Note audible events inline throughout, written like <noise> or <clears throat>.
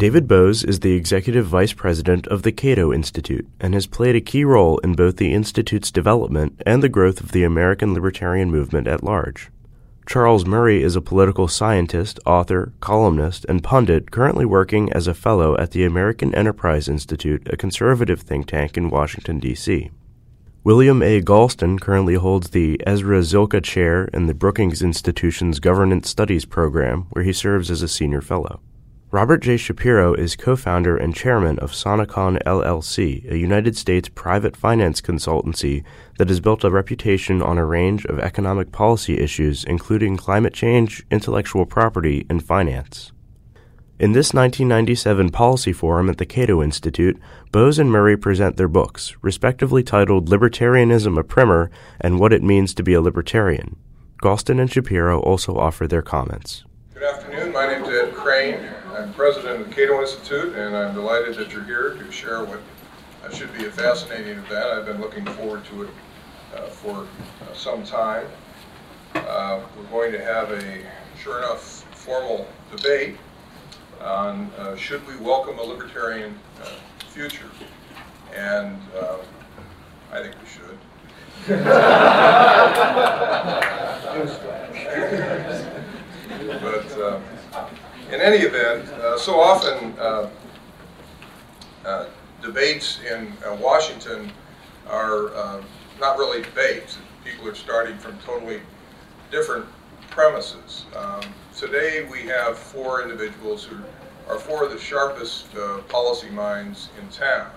David Boaz is the executive vice president of the Cato Institute and has played a key role in both the Institute's development and the growth of the American libertarian movement at large. Charles Murray is a political scientist, author, columnist, and pundit currently working as a fellow at the American Enterprise Institute, a conservative think tank in Washington, D.C. William A. Galston currently holds the Ezra Zilkha Chair in the Brookings Institution's Governance Studies program, where he serves as a senior fellow. Robert J. Shapiro is co founder and chairman of Sonecon LLC, a United States private finance consultancy that has built a reputation on a range of economic policy issues, including climate change, intellectual property, and finance. In this 1997 policy forum at the Cato Institute, Boaz and Murray present their books, respectively titled Libertarianism a Primer and What It Means to be a Libertarian. Galston and Shapiro also offer their comments. Good afternoon. My name is Ed Crane. President of the Cato Institute, and I'm delighted that you're here to share what uh, should be a fascinating event. I've been looking forward to it uh, for uh, some time. Uh, we're going to have a, sure enough, formal debate on uh, should we welcome a libertarian uh, future, and I think we should. <laughs> but uh, in any event, uh, so often uh, uh debates in uh, Washington are uh, not really debates. People are starting from totally different premises. Um, today we have four individuals who are four of the sharpest policy minds in town.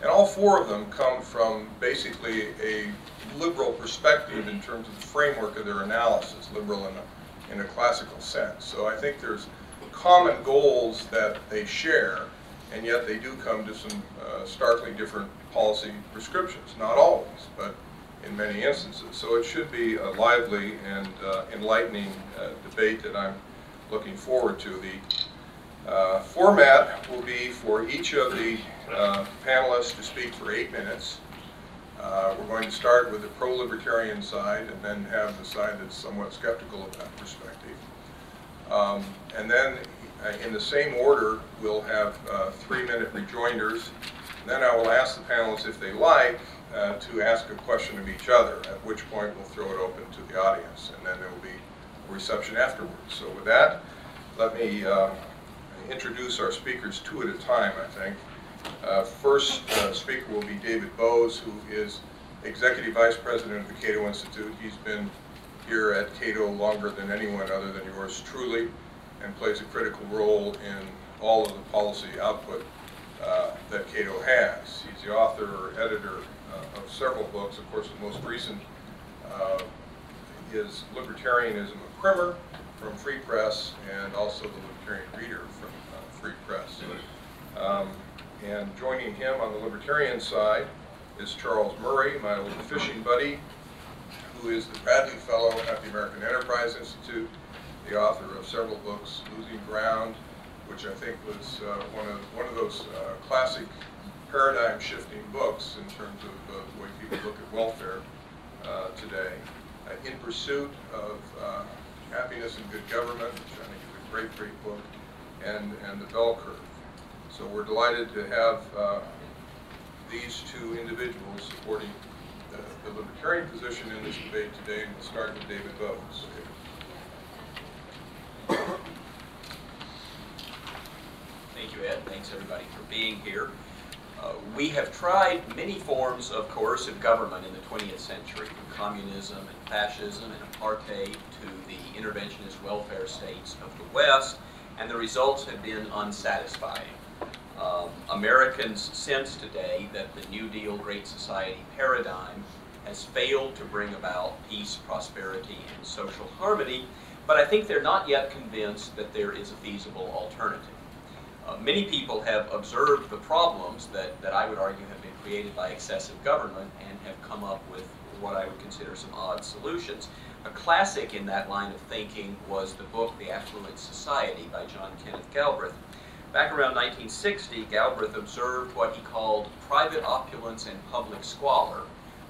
And all four of them come from basically a liberal perspective in terms of the framework of their analysis, liberal in a in a classical sense. So I think there's common goals that they share, and yet they do come to some uh, starkly different policy prescriptions. Not always, but in many instances. So it should be a lively and uh, enlightening uh, debate that I'm looking forward to. The uh, format will be for each of the uh, panelists to speak for eight minutes. Uh, we're going to start with the pro-libertarian side and then have the side that's somewhat skeptical of that perspective. Um, and then in the same order, we'll have uh, three-minute rejoinders. Then I will ask the panelists if they like uh, to ask a question of each other, at which point we'll throw it open to the audience, and then there will be a reception afterwards. So with that, let me uh, introduce our speakers two at a time, I think. Uh, first uh, speaker will be David Boaz, who is Executive Vice President of the Cato Institute. He's been here at Cato longer than anyone other than yours truly and plays a critical role in all of the policy output uh, that Cato has. He's the author or editor uh, of several books. Of course, the most recent uh, is Libertarianism a Primer from Free Press and also the Libertarian Reader from uh, Free Press. Um, and joining him on the libertarian side is Charles Murray, my old fishing buddy, who is the Bradley Fellow at the American Enterprise Institute, the author of several books, Losing Ground, which I think was uh, one of one of those uh, classic paradigm-shifting books in terms of uh, the way people look at welfare uh, today. Uh, in Pursuit of uh, Happiness and Good Government, which I think is a great, great book, and, and The Bell Curve. So we're delighted to have these two individuals supporting the, the, libertarian position in this debate today, and we'll start with David Boaz. Thank you, Ed. Thanks, everybody, for being here. Uh, we have tried many forms of coercive government in the 20th century, from communism and fascism and apartheid to the interventionist welfare states of the West, and the results have been unsatisfying. Um, Americans sense today that the New Deal Great Society paradigm has failed to bring about peace, prosperity, and social harmony, but I think they're not yet convinced that there is a feasible alternative. Uh, many people have observed the problems that, that I would argue have been created by excessive government and have come up with what I would consider some odd solutions. A classic in that line of thinking was the book The Affluent Society by John Kenneth Galbraith. Back around 1960, Galbraith observed what he called private opulence and public squalor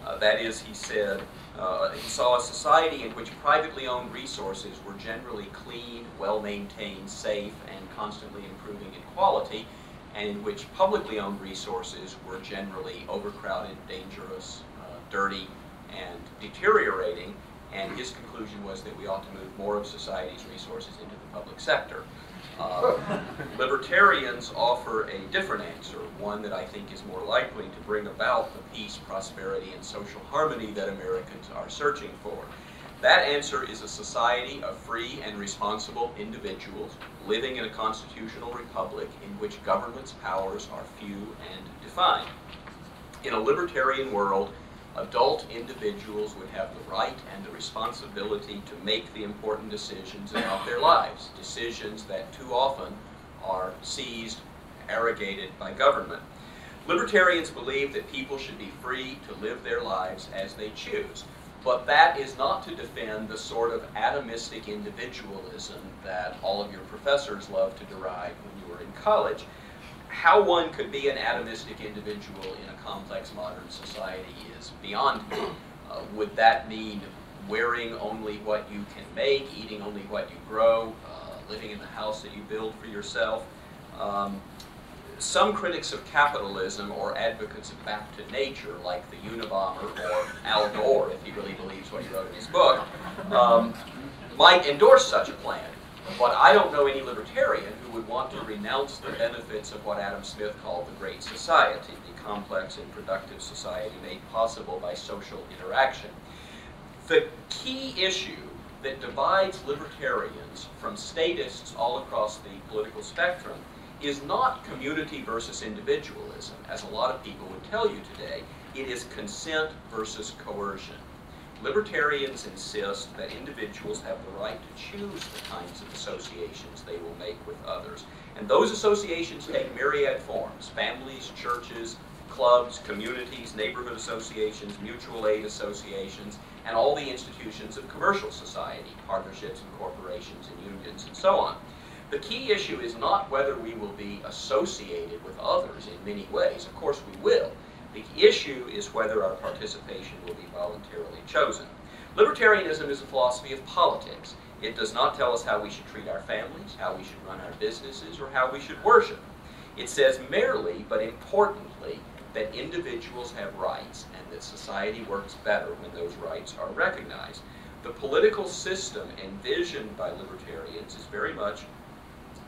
Uh, that is, he said, uh, he saw a society in which privately owned resources were generally clean, well-maintained, safe, and constantly improving in quality, and in which publicly owned resources were generally overcrowded, dangerous, uh, dirty, and deteriorating, and his conclusion was that we ought to move more of society's resources into the public sector. Uh, <laughs> libertarians offer a different answer, one that I think is more likely to bring about the peace, prosperity, and social harmony that Americans are searching for. That answer is a society of free and responsible individuals living in a constitutional republic in which government's powers are few and defined. In a libertarian world, adult individuals would have the right and the responsibility to make the important decisions about their lives, decisions that too often are seized, arrogated by government. Libertarians believe that people should be free to live their lives as they choose. But that is not to defend the sort of atomistic individualism that all of your professors love to derive when you were in college. How one could be an atomistic individual in a complex modern society is beyond me. Uh, would that mean wearing only what you can make, eating only what you grow, uh, living in the house that you build for yourself? Um, some critics of capitalism or advocates of back to nature, like the Unabomber or Al Gore, if he really believes what he wrote in his book, um, might endorse such a plan. But I don't know any libertarian who would want to renounce the benefits of what Adam Smith called the Great Society, the complex and productive society made possible by social interaction. The key issue that divides libertarians from statists all across the political spectrum is not community versus individualism, as a lot of people would tell you today. It is consent versus coercion. Libertarians insist that individuals have the right to choose the kinds of associations they will make with others. And those associations take myriad forms families, churches, clubs, communities, neighborhood associations, mutual aid associations, and all the institutions of commercial society, partnerships and corporations and unions and so on. The key issue is not whether we will be associated with others in many ways. Of course we will. The issue is whether our participation will be voluntarily chosen. Libertarianism is a philosophy of politics. It does not tell us how we should treat our families, how we should run our businesses, or how we should worship. It says merely, but importantly, that individuals have rights and that society works better when those rights are recognized. The political system envisioned by libertarians is very much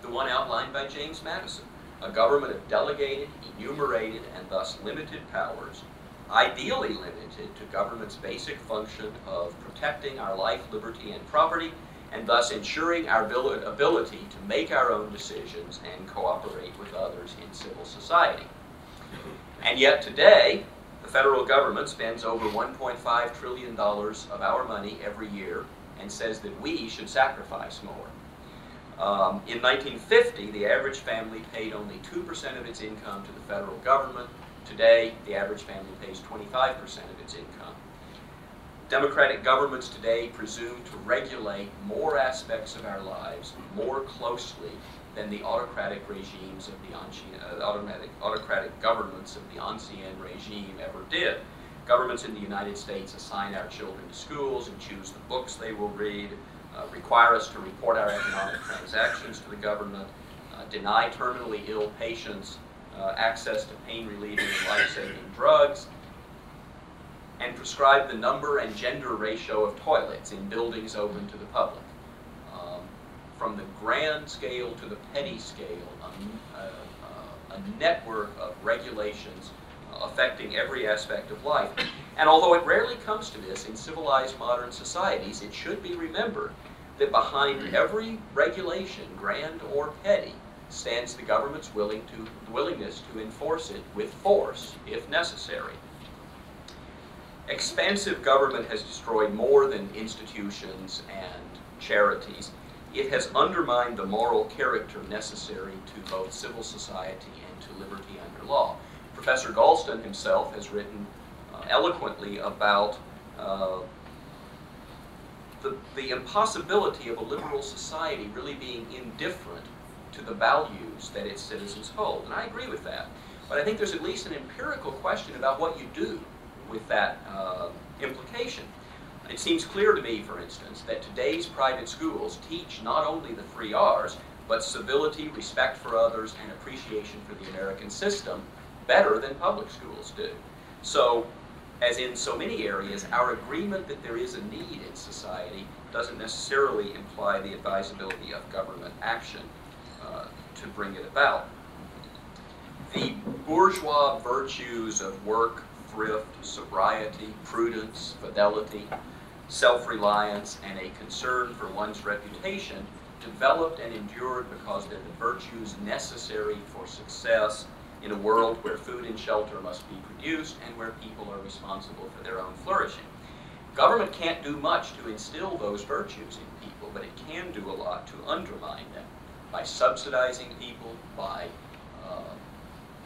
the one outlined by James Madison, a government of delegated, enumerated, and thus limited powers, ideally limited to government's basic function of protecting our life, liberty, and property, and thus ensuring our ability to make our own decisions and cooperate with others in civil society. And yet today, the federal government spends over $1.5 trillion of our money every year and says that we should sacrifice more. Um, in 1950, the average family paid only 2% of its income to the federal government. Today, the average family pays 25% of its income. Democratic governments today presume to regulate more aspects of our lives more closely than the autocratic regimes of the uh, automatic, autocratic governments of the ancien regime ever did. Governments in the United States assign our children to schools and choose the books they will read, require us to report our economic transactions to the government, uh, deny terminally ill patients uh, access to pain-relieving and life-saving drugs, and prescribe the number and gender ratio of toilets in buildings open to the public. Um, from the grand scale to the petty scale, a, a, a network of regulations affecting every aspect of life. And although it rarely comes to this in civilized modern societies, it should be remembered that behind every regulation, grand or petty, stands the government's willing to, willingness to enforce it with force, if necessary. Expansive government has destroyed more than institutions and charities. It has undermined the moral character necessary to both civil society and to liberty under law. Professor Galston himself has written uh, eloquently about uh, the, the impossibility of a liberal society really being indifferent to the values that its citizens hold. And I agree with that. But I think there's at least an empirical question about what you do with that uh, implication. It seems clear to me, for instance, that today's private schools teach not only the three R's, but civility, respect for others, and appreciation for the American system better than public schools do. So, as in so many areas, our agreement that there is a need in society doesn't necessarily imply the advisability of government action uh, to bring it about. The bourgeois virtues of work, thrift, sobriety, prudence, fidelity, self-reliance, and a concern for one's reputation developed and endured because they're the virtues necessary for success in a world where food and shelter must be produced and where people are responsible for their own flourishing. Government can't do much to instill those virtues in people, but it can do a lot to undermine them by subsidizing people, by uh,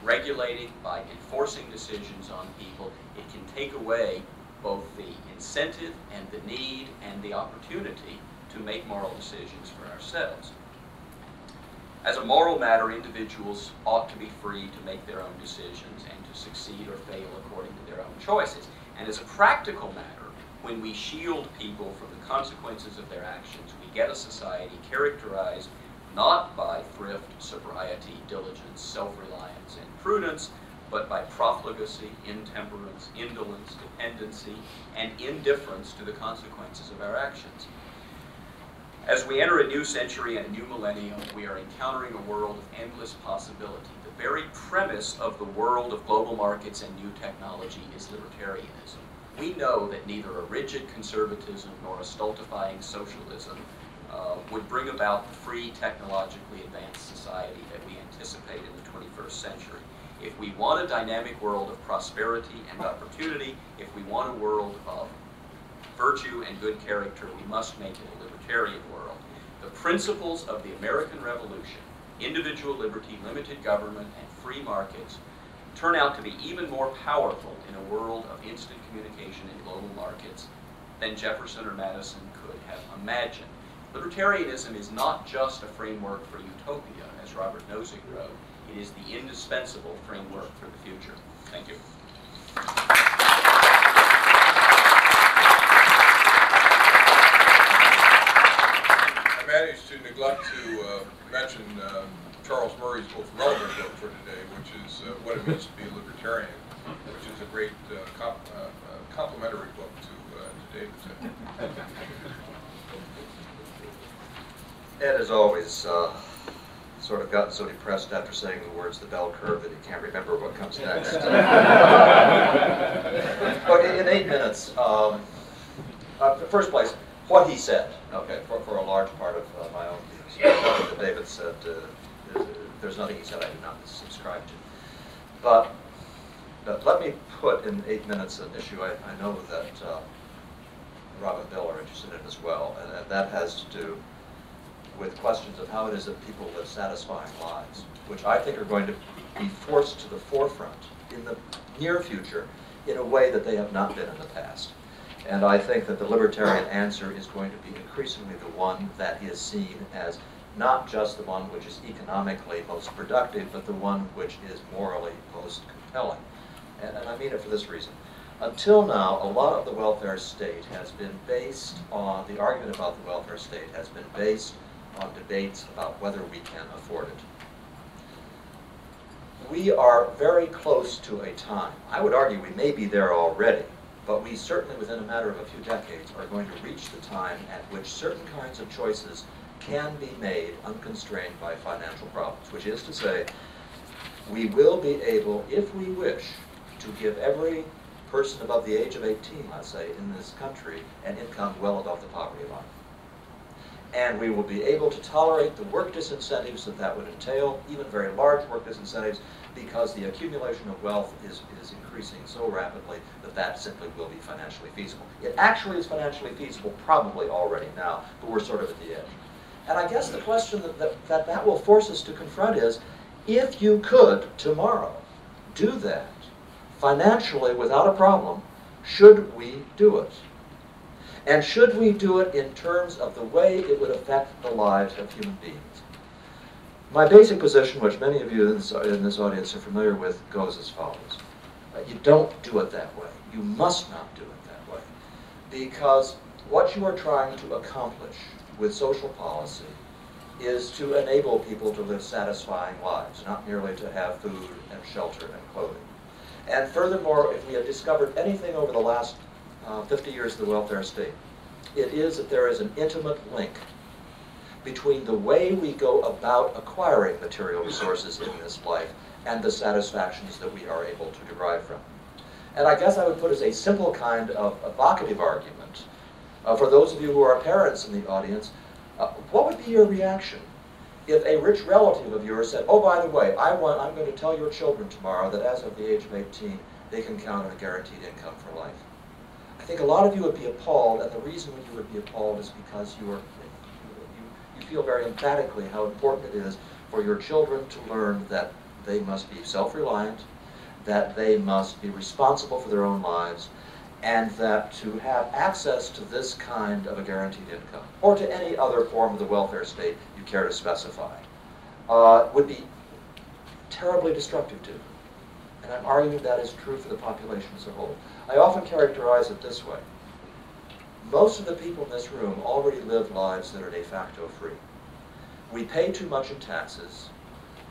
regulating, by enforcing decisions on people. It can take away both the incentive and the need and the opportunity to make moral decisions for ourselves. As a moral matter, individuals ought to be free to make their own decisions and to succeed or fail according to their own choices. And as a practical matter, when we shield people from the consequences of their actions, we get a society characterized not by thrift, sobriety, diligence, self-reliance, and prudence, but by profligacy, intemperance, indolence, dependency, and indifference to the consequences of our actions. As we enter a new century and a new millennium, we are encountering a world of endless possibility. The very premise of the world of global markets and new technology is libertarianism. We know that neither a rigid conservatism nor a stultifying socialism uh, would bring about the free, technologically advanced society that we anticipate in the 21st century. If we want a dynamic world of prosperity and opportunity, if we want a world of virtue and good character, we must make it a libertarian world. The principles of the American Revolution, individual liberty, limited government, and free markets, turn out to be even more powerful in a world of instant communication and global markets than Jefferson or Madison could have imagined. Libertarianism is not just a framework for utopia, as Robert Nozick wrote. It is the indispensable framework for the future. Thank you. Managed to neglect to uh, mention uh, Charles Murray's most relevant book for today, which is uh, What It Means to Be a Libertarian, which is a great uh, comp uh, uh, complimentary book to, to David's. Ed has always sort of gotten so depressed after saying the words the bell curve that he can't remember what comes next. <laughs> but in eight minutes, um, uh, first place, what he said, okay, for, for a large part of uh, my own views. Nothing that David said, uh, there's nothing he said I do not subscribe to. But let me put in eight minutes an issue I, I know that uh, Rob and Bill are interested in as well, and, and that has to do with questions of how it is that people live satisfying lives, which I think are going to be forced to the forefront in the near future in a way that they have not been in the past. And I think that the libertarian answer is going to be increasingly the one that is seen as not just the one which is economically most productive, but the one which is morally most compelling. And, and I mean it for this reason. Until now, a lot of the welfare state has been based on, the argument about the welfare state has been based on debates about whether we can afford it. We are very close to a time, I would argue we may be there already, but we certainly, within a matter of a few decades, are going to reach the time at which certain kinds of choices can be made unconstrained by financial problems, which is to say, we will be able, if we wish, to give every person above the age of 18, let's say, in this country, an income well above the poverty line. And we will be able to tolerate the work disincentives that that would entail, even very large work disincentives, because the accumulation of wealth is, is increasing so rapidly that simply will be financially feasible. It actually is financially feasible probably already now, but we're sort of at the edge. And I guess the question that that, that, that will force us to confront is, if you could tomorrow do that financially without a problem, should we do it? And should we do it in terms of the way it would affect the lives of human beings? My basic position, which many of you in this, in this audience are familiar with, goes as follows. You don't do it that way. You must not do it that way. Because what you are trying to accomplish with social policy is to enable people to live satisfying lives, not merely to have food and shelter and clothing. And furthermore, if we have discovered anything over the last uh, 50 years of the welfare state, it is that there is an intimate link between the way we go about acquiring material resources in this life and the satisfactions that we are able to derive from. And I guess I would put as a simple kind of evocative argument, uh, for those of you who are parents in the audience, uh, what would be your reaction if a rich relative of yours said, oh, by the way, I want, I'm going to tell your children tomorrow that as of the age of 18, they can count on a guaranteed income for life? I think a lot of you would be appalled, and the reason you would be appalled is because you, are, you, you feel very emphatically how important it is for your children to learn that they must be self-reliant, that they must be responsible for their own lives, and that to have access to this kind of a guaranteed income, or to any other form of the welfare state you care to specify, uh, would be terribly destructive to them. And I'm arguing that is true for the population as a whole. I often characterize it this way. Most of the people in this room already live lives that are de facto free. We pay too much in taxes,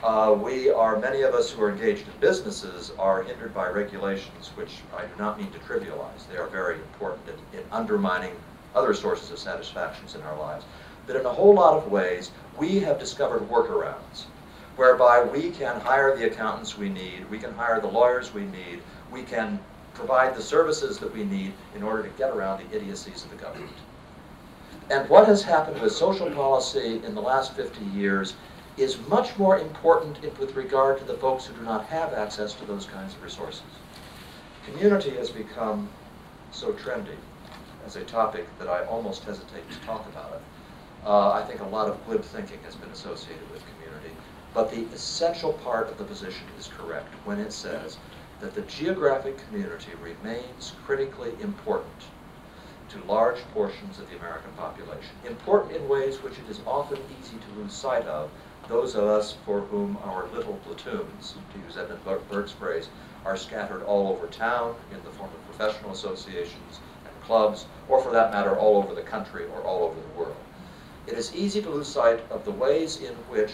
uh, we are, many of us who are engaged in businesses are hindered by regulations, which I do not mean to trivialize. They are very important in, in undermining other sources of satisfactions in our lives. But in a whole lot of ways, we have discovered workarounds whereby we can hire the accountants we need, we can hire the lawyers we need, we can provide the services that we need in order to get around the idiocies of the government. And what has happened with social policy in the last 50 years is much more important with regard to the folks who do not have access to those kinds of resources. Community has become so trendy as a topic that I almost hesitate to talk about it. Uh, I think a lot of glib thinking has been associated with community, but the essential part of the position is correct when it says that the geographic community remains critically important to large portions of the American population. Important in ways which it is often easy to lose sight of those of us for whom our little platoons, to use Edmund Burke's phrase, are scattered all over town in the form of professional associations and clubs, or for that matter, all over the country or all over the world. It is easy to lose sight of the ways in which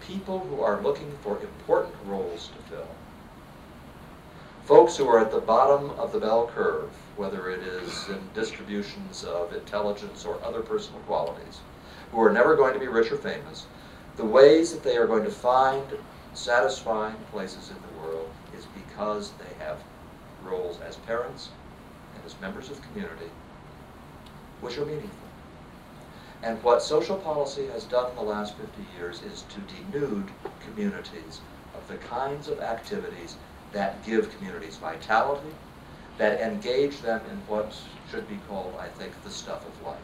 people who are looking for important roles to fill, folks who are at the bottom of the bell curve, whether it is in distributions of intelligence or other personal qualities, who are never going to be rich or famous, the ways that they are going to find satisfying places in the world is because they have roles as parents and as members of the community which are meaningful. And what social policy has done in the last 50 years is to denude communities of the kinds of activities that give communities vitality, that engage them in what should be called, I think, the stuff of life.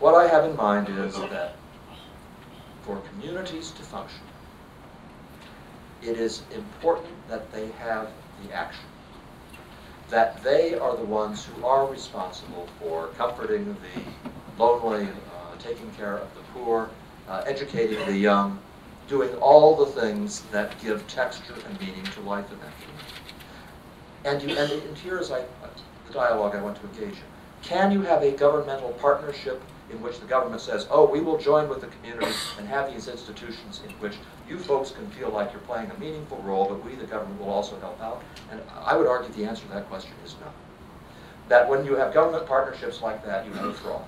What I have in mind is that for communities to function, it is important that they have the action. That they are the ones who are responsible for comforting the lonely, uh, taking care of the poor, uh, educating the young, doing all the things that give texture and meaning to life in that community. And, you, and, and here's I, the dialogue I want to engage in. Can you have a governmental partnership in which the government says, oh, we will join with the community and have these institutions in which you folks can feel like you're playing a meaningful role, but we, the government, will also help out? And I would argue the answer to that question is no. That when you have government partnerships like that, you have fraud.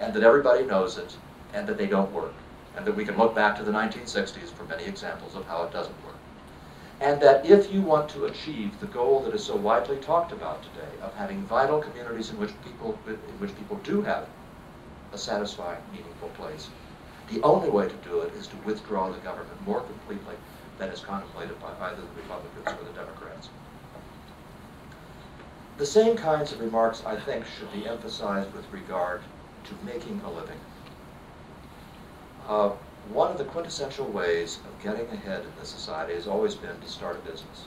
And that everybody knows it, and that they don't work. And that we can look back to the 1960s for many examples of how it doesn't work. And that if you want to achieve the goal that is so widely talked about today of having vital communities in which people, in which people do have a satisfying, meaningful place. The only way to do it is to withdraw the government more completely than is contemplated by either the Republicans or the Democrats. The same kinds of remarks, I think, should be emphasized with regard to making a living. Uh, one of the quintessential ways of getting ahead in this society has always been to start a business.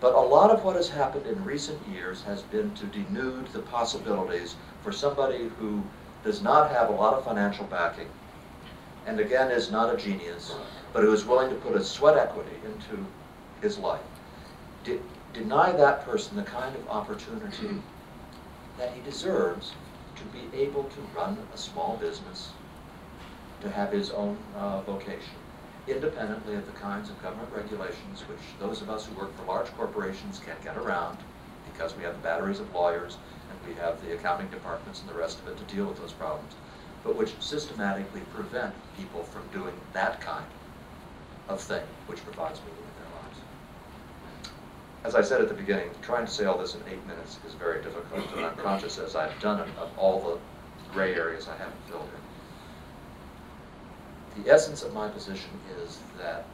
But a lot of what has happened in recent years has been to denude the possibilities for somebody who does not have a lot of financial backing, and again is not a genius, but who is willing to put a sweat equity into his life. deny that person the kind of opportunity <clears throat> that he deserves to be able to run a small business, to have his own uh, vocation, independently of the kinds of government regulations which those of us who work for large corporations can't get around because we have batteries of lawyers and we have the accounting departments and the rest of it to deal with those problems, but which systematically prevent people from doing that kind of thing which provides meaning in their lives. As I said at the beginning, trying to say all this in eight minutes is very difficult, and I'm conscious as I've done it of all the gray areas I haven't filled in. The essence of my position is that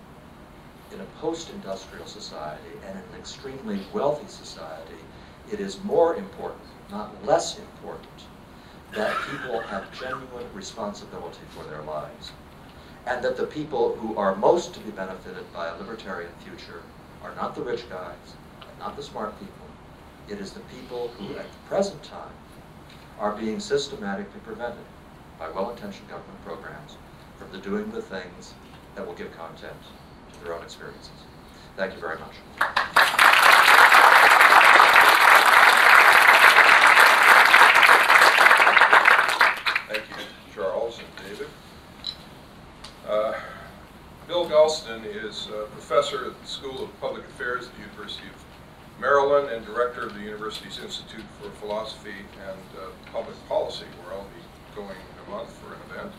in a post-industrial society and in an extremely wealthy society, it is more important, not less important, that people have genuine responsibility for their lives. And that the people who are most to be benefited by a libertarian future are not the rich guys, not the smart people. It is the people who at the present time are being systematically prevented by well-intentioned government programs from the doing the things that will give content to their own experiences. Thank you very much. Thank you, Charles and David. Uh, Bill Galston is a professor at the School of Public Affairs at the University of Maryland and director of the university's Institute for Philosophy and uh, Public Policy, where I'll be going in a month for an event.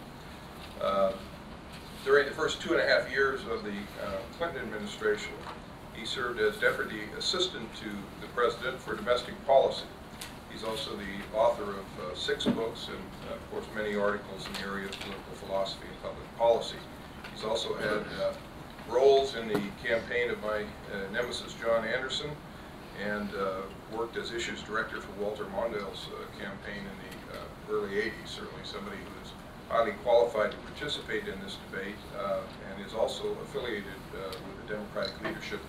Uh, during the first two and a half years of the uh, Clinton administration, he served as deputy assistant to the president for domestic policy. He's also the author of uh, six books and, uh, of course, many articles in the area of political philosophy and public policy. He's also had uh, roles in the campaign of my uh, nemesis, John Anderson, and uh, worked as issues director for Walter Mondale's uh, campaign in the early 80s, certainly somebody who is highly qualified to participate in this debate and is also affiliated with the Democratic Leadership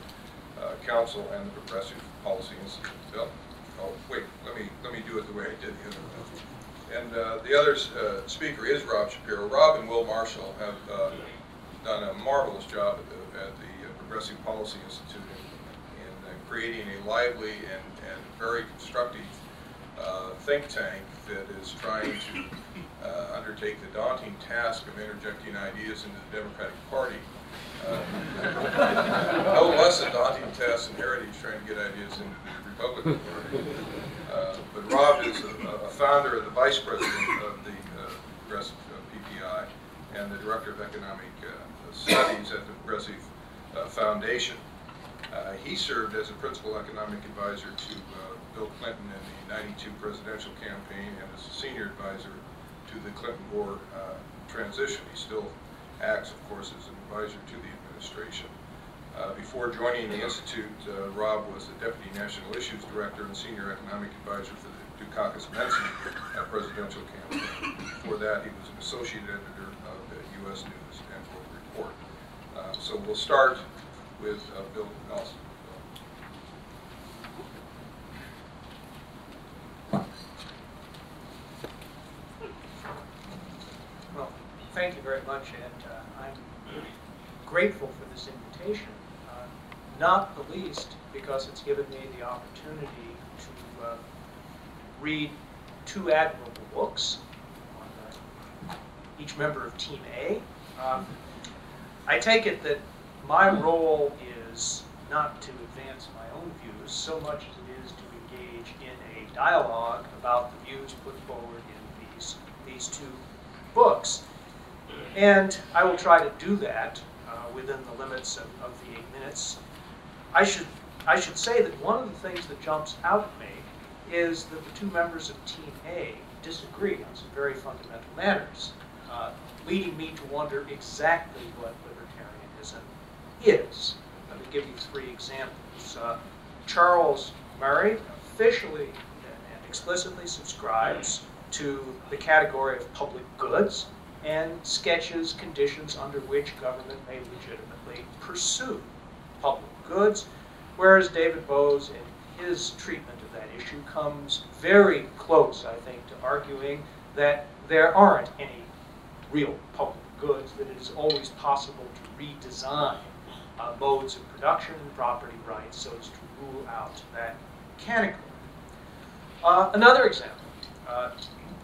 Council and the Progressive Policy Institute. Oh, wait, let me, let me do it the way I did the other one. And uh, the other uh, speaker is Rob Shapiro. Rob and Will Marshall have uh, done a marvelous job at the, at the uh, Progressive Policy Institute in, in uh, creating a lively and, and very constructive uh, think tank that is trying to undertake the daunting task of interjecting ideas into the Democratic Party. No less a daunting task than Heritage trying to get ideas into the Republican Party. Uh, but Rob is a, a, founder and the vice president of the uh, Progressive uh, PPI and the director of economic uh, studies at the Progressive uh, Foundation. Uh, he served as a principal economic advisor to Bill Clinton in the 92 presidential campaign and as a senior advisor to the Clinton-Gore transition. He still acts, of course, as an advisor to the administration. Uh, before joining the Institute, uh, Rob was the Deputy National Issues Director and Senior Economic Advisor for the Dukakis at presidential campaign. Before that, he was an Associate Editor of the U.S. News and World Report. Uh, so we'll start with uh, Bill Nelson. Well, thank you very much, and uh, I'm grateful for this invitation not the least because it's given me the opportunity to uh, read two admirable books on uh, each member of Team A. Um, I take it that my role is not to advance my own views so much as it is to engage in a dialogue about the views put forward in these, these two books. And I will try to do that uh, within the limits of, of the eight minutes I should, I should say that one of the things that jumps out at me is that the two members of Team A disagree on some very fundamental matters, uh, leading me to wonder exactly what libertarianism is. Let me give you three examples. Uh, Charles Murray officially and explicitly subscribes to the category of public goods and sketches conditions under which government may legitimately pursue public goods, whereas David Boaz in his treatment of that issue comes very close, I think, to arguing that there aren't any real public goods, that it is always possible to redesign uh, modes of production and property rights so as to rule out that category. Uh, another example, uh,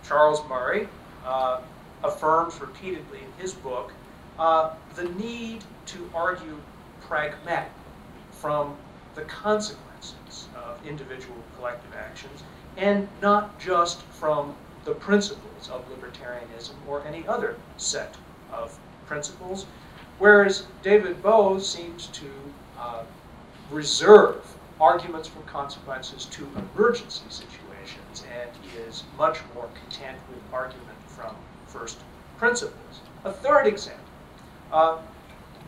Charles Murray uh, affirms repeatedly in his book uh, the need to argue pragmatically from the consequences of individual collective actions and not just from the principles of libertarianism or any other set of principles, whereas David Boaz seems to uh, reserve arguments from consequences to emergency situations and is much more content with argument from first principles. A third example. Uh,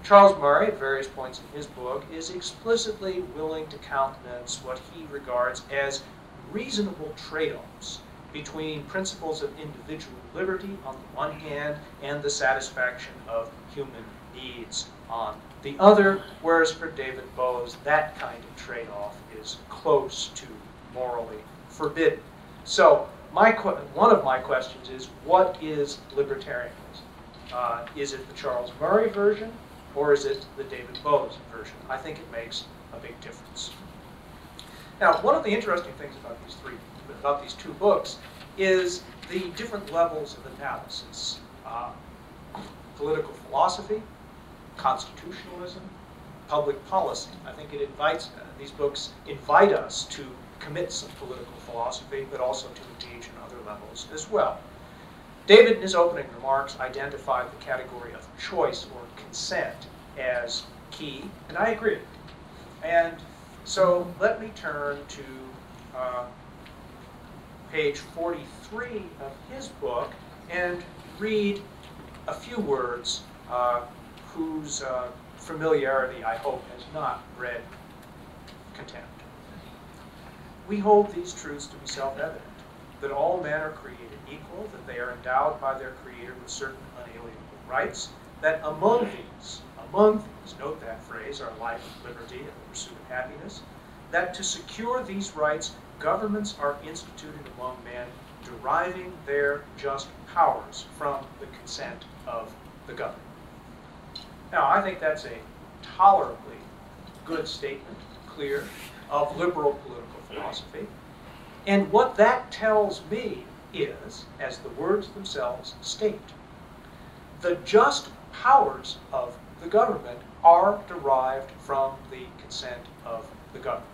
Charles Murray, at various points in his book, is explicitly willing to countenance what he regards as reasonable trade-offs between principles of individual liberty on the one hand and the satisfaction of human needs on the other, whereas for David Boaz, that kind of trade-off is close to morally forbidden. So my one of my questions is, what is libertarianism? Uh, is it the Charles Murray version, or is it the David Boaz version? I think it makes a big difference. Now, one of the interesting things about these three, about these two books, is the different levels of analysis. Uh, political philosophy, constitutionalism, public policy. I think it invites, uh, these books invite us to commit some political philosophy, but also to engage in other levels as well. David, in his opening remarks, identified the category of choice or consent as key, and I agree. And so let me turn to uh, page 43 of his book and read a few words uh, whose uh, familiarity, I hope, has not bred contempt. We hold these truths to be self-evident, that all men are created equal, that they are endowed by their Creator with certain unalienable rights, that among these, among these, note that phrase, are life, liberty, and the pursuit of happiness, that to secure these rights, governments are instituted among men, deriving their just powers from the consent of the governed. Now, I think that's a tolerably good statement, clear, of liberal political philosophy. And what that tells me is, as the words themselves state, the just powers of the government are derived from the consent of the government.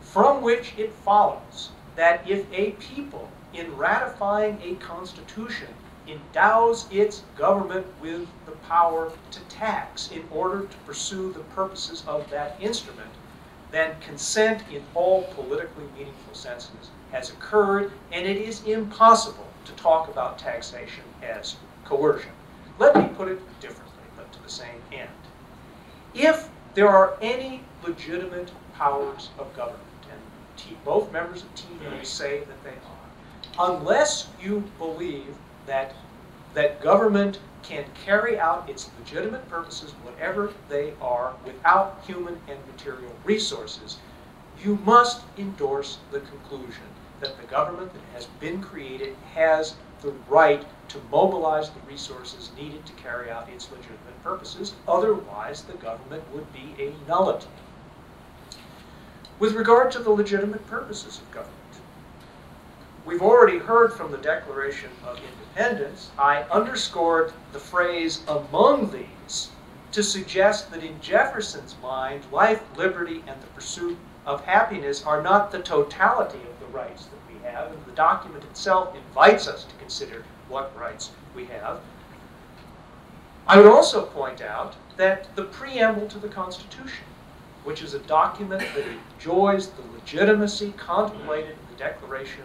From which it follows that if a people, in ratifying a constitution, endows its government with the power to tax in order to pursue the purposes of that instrument, then consent in all politically meaningful senses has occurred, and it is impossible to talk about taxation as coercion. Let me put it differently, but to the same end. If there are any legitimate powers of government, and both members of TU say that they are, unless you believe that, that government can carry out its legitimate purposes, whatever they are, without human and material resources, you must endorse the conclusion that the government that has been created has the right to mobilize the resources needed to carry out its legitimate purposes. Otherwise, the government would be a nullity. With regard to the legitimate purposes of government, We've already heard from the Declaration of Independence. I underscored the phrase among these to suggest that in Jefferson's mind, life, liberty, and the pursuit of happiness are not the totality of the rights that we have, and the document itself invites us to consider what rights we have. I would also point out that the preamble to the Constitution, which is a document that enjoys the legitimacy contemplated in the Declaration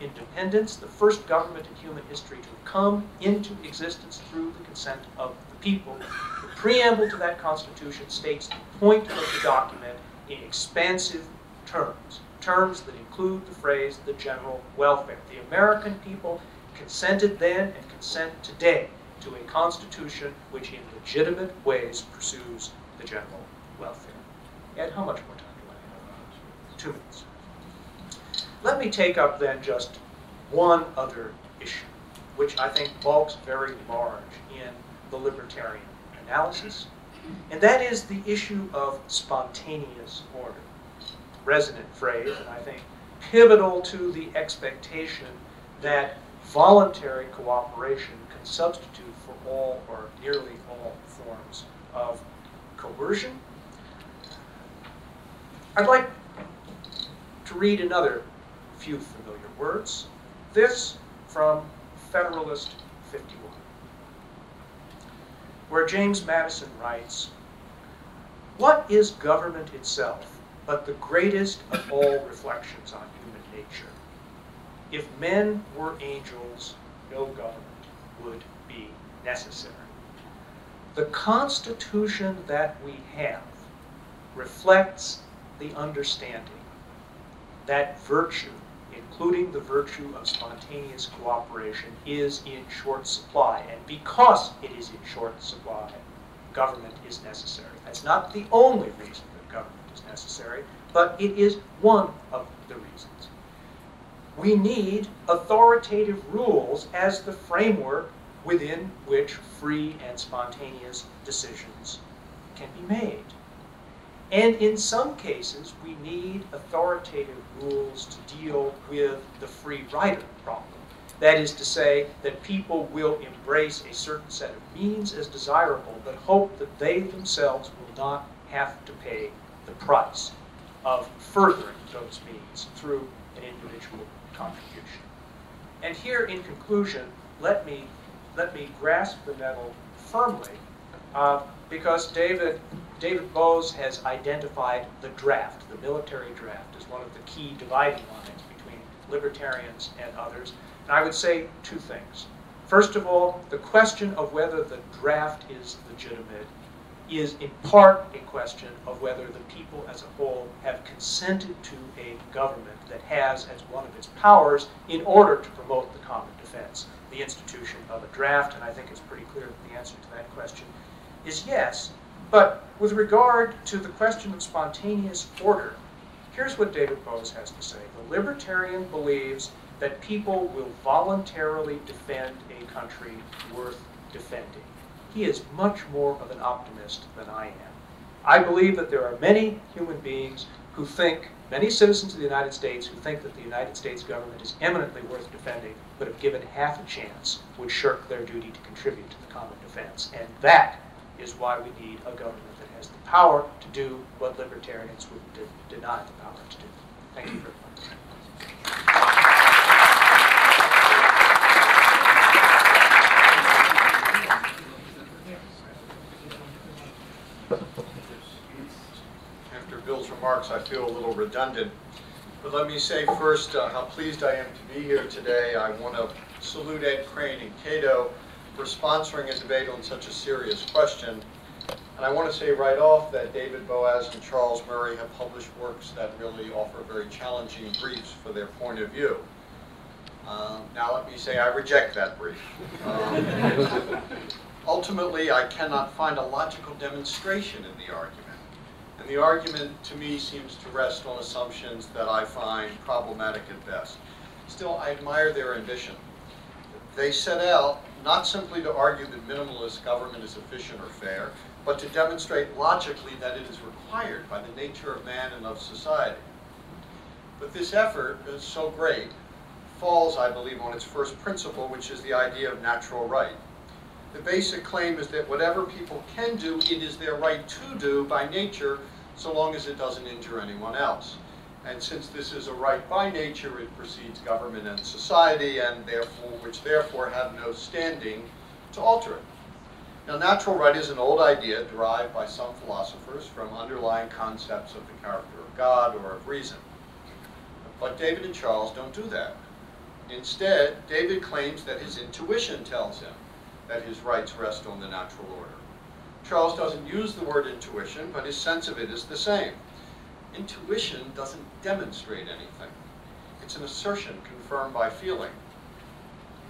independence, the first government in human history to come into existence through the consent of the people. The preamble to that Constitution states the point of the document in expansive terms, terms that include the phrase the general welfare. The American people consented then and consent today to a Constitution which in legitimate ways pursues the general welfare. Ed, how much more time do I have? Two minutes. Let me take up then just one other issue, which I think bulks very large in the libertarian analysis, And that is the issue of spontaneous order. Resonant phrase, and I think pivotal to the expectation that voluntary cooperation can substitute for all or nearly all forms of coercion. I'd like to read another few familiar words. This from Federalist 51, where James Madison writes, What is government itself but the greatest of all reflections on human nature? If men were angels, no government would be necessary. The Constitution that we have reflects the understanding that virtue, including the virtue of spontaneous cooperation, is in short supply. And because it is in short supply, government is necessary. That's not the only reason that government is necessary, but it is one of the reasons. We need authoritative rules as the framework within which free and spontaneous decisions can be made. And in some cases, we need authoritative rules to deal with the free rider problem. That is to say, that people will embrace a certain set of means as desirable, but hope that they themselves will not have to pay the price of furthering those means through an individual contribution. And here, in conclusion, let me, let me grasp the nettle firmly, uh, because David, David Boaz has identified the draft, the military draft, as one of the key dividing lines between libertarians and others. And I would say two things. First of all, the question of whether the draft is legitimate is in part a question of whether the people as a whole have consented to a government that has as one of its powers, in order to promote the common defense, the institution of a draft. And I think it's pretty clear that the answer to that question is yes. But with regard to the question of spontaneous order, here's what David Boaz has to say. The libertarian believes that people will voluntarily defend a country worth defending. He is much more of an optimist than I am. I believe that there are many human beings who think, many citizens of the United States who think that the United States government is eminently worth defending, but if given half a chance, would shirk their duty to contribute to the common defense. And that is why we need a government that has the power to do what libertarians would de deny the power to do. Thank you very much. After Bill's remarks, I feel a little redundant. But let me say first uh, how pleased I am to be here today. I want to salute Ed Crane and Cato for sponsoring a debate on such a serious question. And I want to say right off that David Boaz and Charles Murray have published works that really offer very challenging briefs for their point of view. Um, now let me say I reject that brief. Um, <laughs> ultimately, I cannot find a logical demonstration in the argument. And the argument, to me, seems to rest on assumptions that I find problematic at best. Still, I admire their ambition. They set out not simply to argue that minimalist government is efficient or fair, but to demonstrate logically that it is required by the nature of man and of society. But this effort is so great falls, I believe, on its first principle, which is the idea of natural right. The basic claim is that whatever people can do, it is their right to do by nature, so long as it doesn't injure anyone else. And since this is a right by nature, it precedes government and society, and therefore, which therefore have no standing to alter it. Now, natural right is an old idea derived by some philosophers from underlying concepts of the character of God or of reason. But David and Charles don't do that. Instead, David claims that his intuition tells him that his rights rest on the natural order. Charles doesn't use the word intuition, but his sense of it is the same. Intuition doesn't demonstrate anything. It's an assertion confirmed by feeling.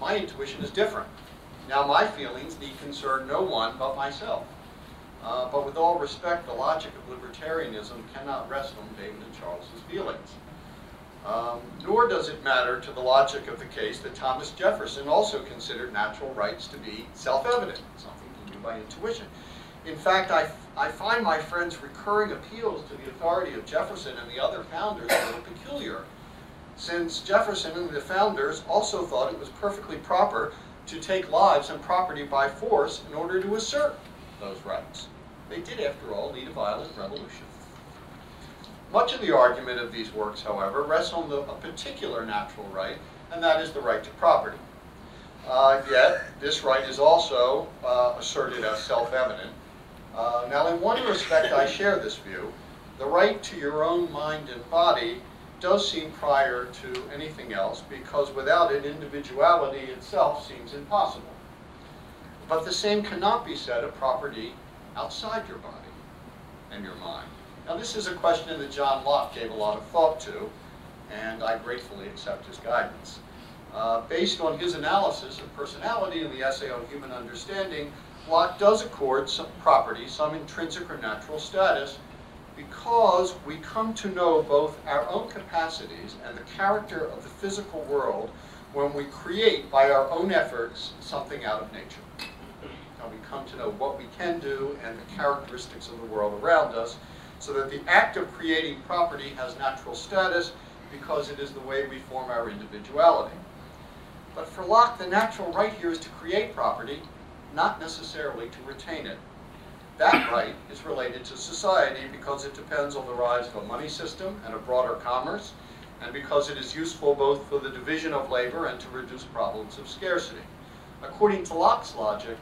My intuition is different. Now my feelings need concern no one but myself. Uh, but with all respect, the logic of libertarianism cannot rest on David and Charles's feelings. Um, nor does it matter to the logic of the case that Thomas Jefferson also considered natural rights to be self-evident, something to do by intuition. In fact, I, I find my friend's recurring appeals to the authority of Jefferson and the other founders a little peculiar, since Jefferson and the founders also thought it was perfectly proper to take lives and property by force in order to assert those rights. They did, after all, lead a violent revolution. Much of the argument of these works, however, rests on the, a particular natural right, and that is the right to property. Uh, yet, this right is also uh, asserted as self-evident. Uh, now, in one respect, I share this view. The right to your own mind and body does seem prior to anything else, because without it, individuality itself seems impossible. But the same cannot be said of property outside your body and your mind. Now, this is a question that John Locke gave a lot of thought to, and I gratefully accept his guidance. Uh, based on his analysis of personality in the essay on human understanding, Locke does accord some property, some intrinsic or natural status, because we come to know both our own capacities and the character of the physical world when we create by our own efforts something out of nature. Now we come to know what we can do and the characteristics of the world around us so that the act of creating property has natural status because it is the way we form our individuality. But for Locke, the natural right here is to create property, not necessarily to retain it. That right is related to society because it depends on the rise of a money system and a broader commerce, and because it is useful both for the division of labor and to reduce problems of scarcity. According to Locke's logic,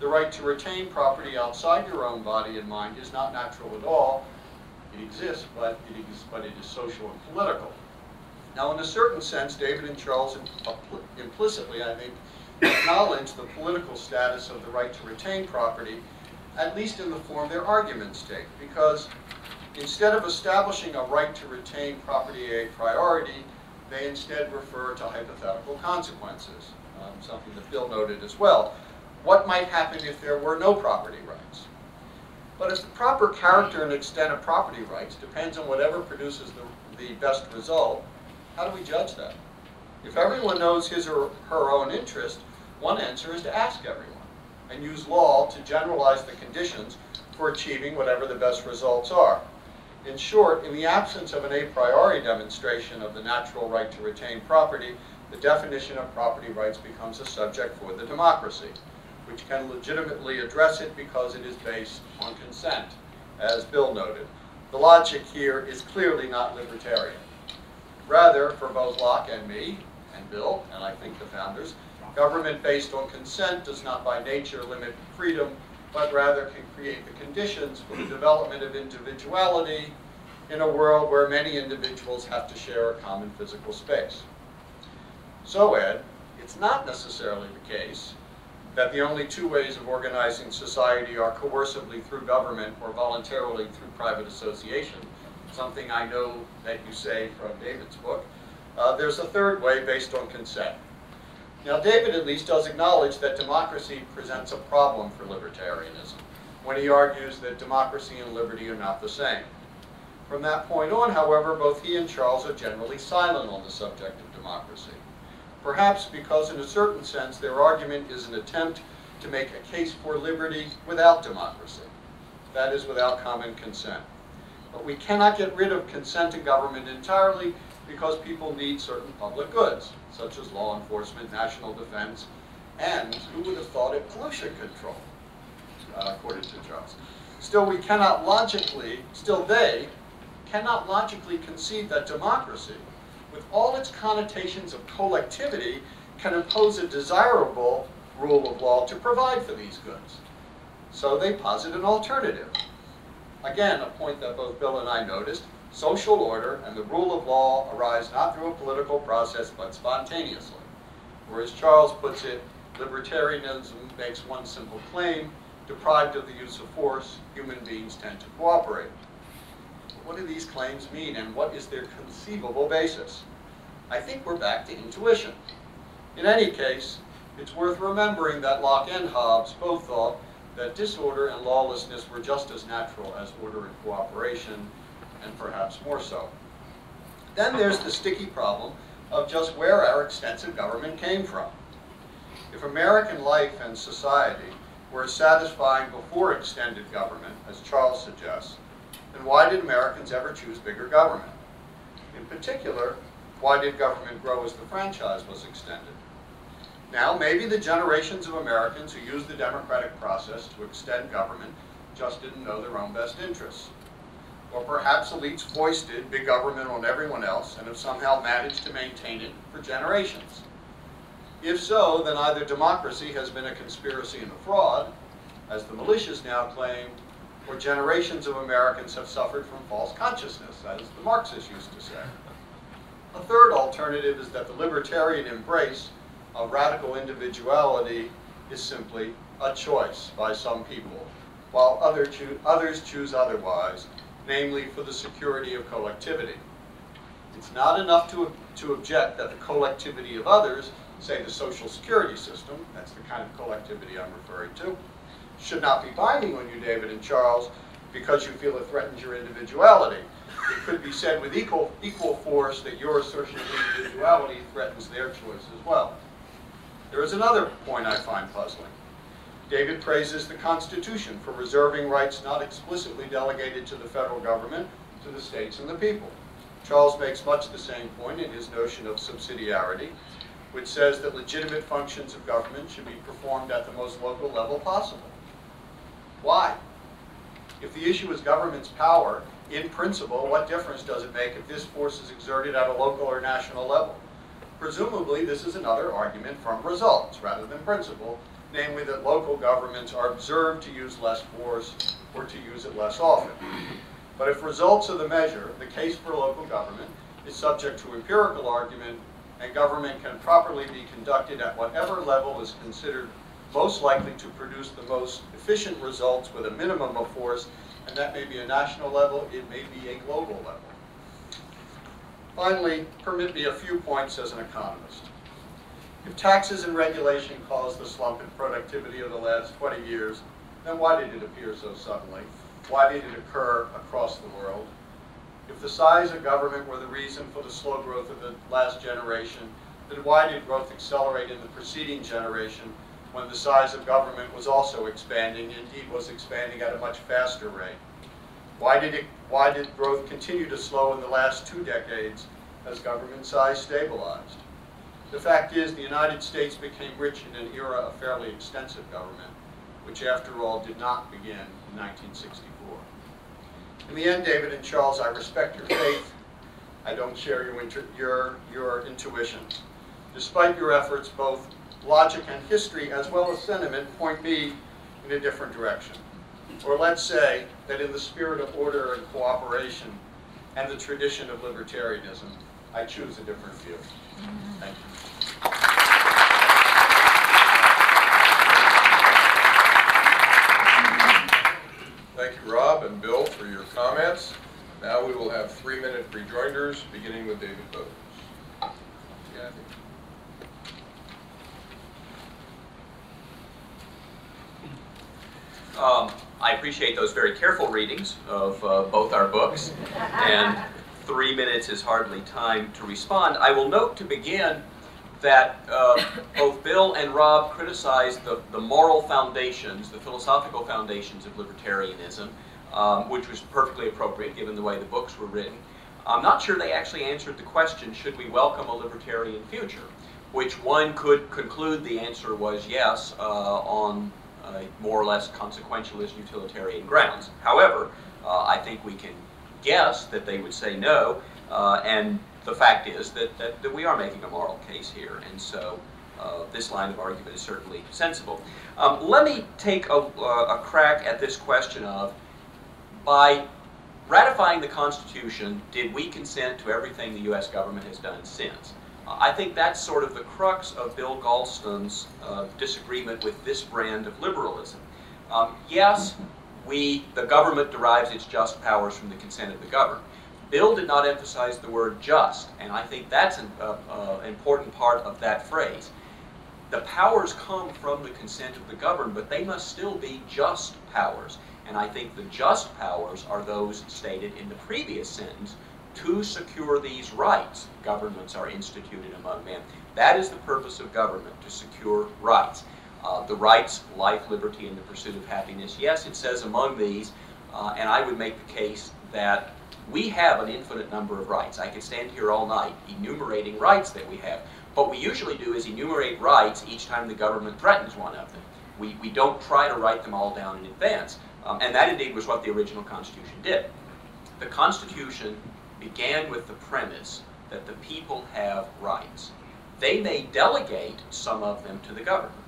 the right to retain property outside your own body and mind is not natural at all, it exists, but it is, but it is social and political. Now, in a certain sense, David and Charles implicitly, I think, acknowledge the political status of the right to retain property, at least in the form their arguments take, because instead of establishing a right to retain property a priority, they instead refer to hypothetical consequences, um, something that Bill noted as well. What might happen if there were no property rights? But if the proper character and extent of property rights depends on whatever produces the, the best result, how do we judge that? If everyone knows his or her own interest, one answer is to ask everyone and use law to generalize the conditions for achieving whatever the best results are. In short, in the absence of an a priori demonstration of the natural right to retain property, the definition of property rights becomes a subject for the democracy which can legitimately address it because it is based on consent, as Bill noted. The logic here is clearly not libertarian. Rather, for both Locke and me, Bill, and I think the founders, government based on consent does not by nature limit freedom, but rather can create the conditions for the development of individuality in a world where many individuals have to share a common physical space. So, Ed, it's not necessarily the case that the only two ways of organizing society are coercively through government or voluntarily through private association, something I know that you say from David's book. Uh, there's a third way based on consent. Now, David at least does acknowledge that democracy presents a problem for libertarianism when he argues that democracy and liberty are not the same. From that point on, however, both he and Charles are generally silent on the subject of democracy perhaps because in a certain sense their argument is an attempt to make a case for liberty without democracy, that is, without common consent. But we cannot get rid of consent in government entirely because people need certain public goods, such as law enforcement, national defense, and who would have thought it pollution control, uh, according to Charles. Still, we cannot logically, still they, cannot logically concede that democracy with all its connotations of collectivity, can impose a desirable rule of law to provide for these goods. So they posit an alternative. Again, a point that both Bill and I noticed, social order and the rule of law arise not through a political process but spontaneously. Or as Charles puts it, libertarianism makes one simple claim, deprived of the use of force, human beings tend to cooperate what do these claims mean and what is their conceivable basis? I think we're back to intuition. In any case, it's worth remembering that Locke and Hobbes both thought that disorder and lawlessness were just as natural as order and cooperation, and perhaps more so. Then there's the sticky problem of just where our extensive government came from. If American life and society were satisfying before extended government, as Charles suggests, then why did Americans ever choose bigger government? In particular, why did government grow as the franchise was extended? Now, maybe the generations of Americans who used the democratic process to extend government just didn't know their own best interests. Or perhaps elites foisted big government on everyone else and have somehow managed to maintain it for generations. If so, then either democracy has been a conspiracy and a fraud, as the militias now claim, or generations of Americans have suffered from false consciousness, as the Marxists used to say. A third alternative is that the libertarian embrace of radical individuality is simply a choice by some people, while other others choose otherwise, namely for the security of collectivity. It's not enough to, to object that the collectivity of others, say the social security system, that's the kind of collectivity I'm referring to, should not be binding on you, David and Charles, because you feel it threatens your individuality. It could be said with equal, equal force that your assertion of individuality threatens their choice as well. There is another point I find puzzling. David praises the Constitution for reserving rights not explicitly delegated to the federal government, to the states and the people. Charles makes much the same point in his notion of subsidiarity, which says that legitimate functions of government should be performed at the most local level possible. Why? If the issue is government's power, in principle, what difference does it make if this force is exerted at a local or national level? Presumably, this is another argument from results rather than principle, namely that local governments are observed to use less force or to use it less often. But if results of the measure, the case for local government is subject to empirical argument, and government can properly be conducted at whatever level is considered most likely to produce the most efficient results with a minimum of force, and that may be a national level, it may be a global level. Finally, permit me a few points as an economist. If taxes and regulation caused the slump in productivity of the last 20 years, then why did it appear so suddenly? Why did it occur across the world? If the size of government were the reason for the slow growth of the last generation, then why did growth accelerate in the preceding generation when the size of government was also expanding, indeed was expanding at a much faster rate? Why did, it, why did growth continue to slow in the last two decades as government size stabilized? The fact is, the United States became rich in an era of fairly extensive government, which after all did not begin in 1964. In the end, David and Charles, I respect your faith. I don't share your, your, your intuitions. Despite your efforts, both logic and history, as well as sentiment, point me in a different direction. Or let's say that in the spirit of order and cooperation and the tradition of libertarianism, I choose a different view. Thank you. Thank you, Rob and Bill, for your comments. Now we will have three-minute rejoinders, beginning with David Boaz. Um, I appreciate those very careful readings of uh, both our books, and <laughs> three minutes is hardly time to respond. I will note to begin that uh, <coughs> both Bill and Rob criticized the, the moral foundations, the philosophical foundations of libertarianism, um, which was perfectly appropriate given the way the books were written. I'm not sure they actually answered the question, should we welcome a libertarian future? Which one could conclude the answer was yes uh, on uh, more or less consequentialist utilitarian grounds. However, uh, I think we can guess that they would say no, uh, and the fact is that, that, that, we are making a moral case here, and so uh, this line of argument is certainly sensible. Um, let me take a, a crack at this question of, by ratifying the Constitution, did we consent to everything the U.S. government has done since? I think that's sort of the crux of Bill Galston's uh, disagreement with this brand of liberalism. Um, yes, we, the government derives its just powers from the consent of the governed. Bill did not emphasize the word just, and I think that's an uh, uh, important part of that phrase. The powers come from the consent of the governed, but they must still be just powers. And I think the just powers are those stated in the previous sentence, to secure these rights, governments are instituted among men. That is the purpose of government, to secure rights. Uh, the rights, life, liberty, and the pursuit of happiness. Yes, it says among these, uh, and I would make the case that we have an infinite number of rights. I could stand here all night enumerating rights that we have. What we usually do is enumerate rights each time the government threatens one of them. We, we don't try to write them all down in advance. Um, and that indeed was what the original Constitution did. The Constitution began with the premise that the people have rights. They may delegate some of them to the government.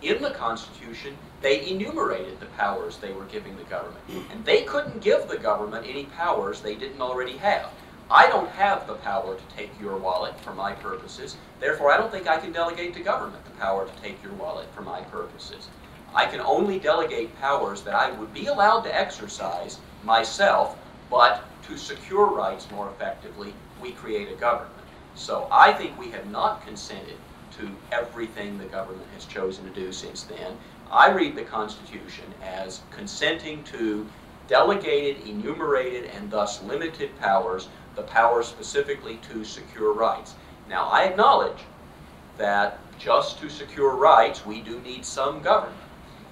In the Constitution, they enumerated the powers they were giving the government. And they couldn't give the government any powers they didn't already have. I don't have the power to take your wallet for my purposes. Therefore, I don't think I can delegate to government the power to take your wallet for my purposes. I can only delegate powers that I would be allowed to exercise myself, but to secure rights more effectively, we create a government. So I think we have not consented to everything the government has chosen to do since then. I read the Constitution as consenting to delegated, enumerated, and thus limited powers, the power specifically to secure rights. Now, I acknowledge that just to secure rights, we do need some government.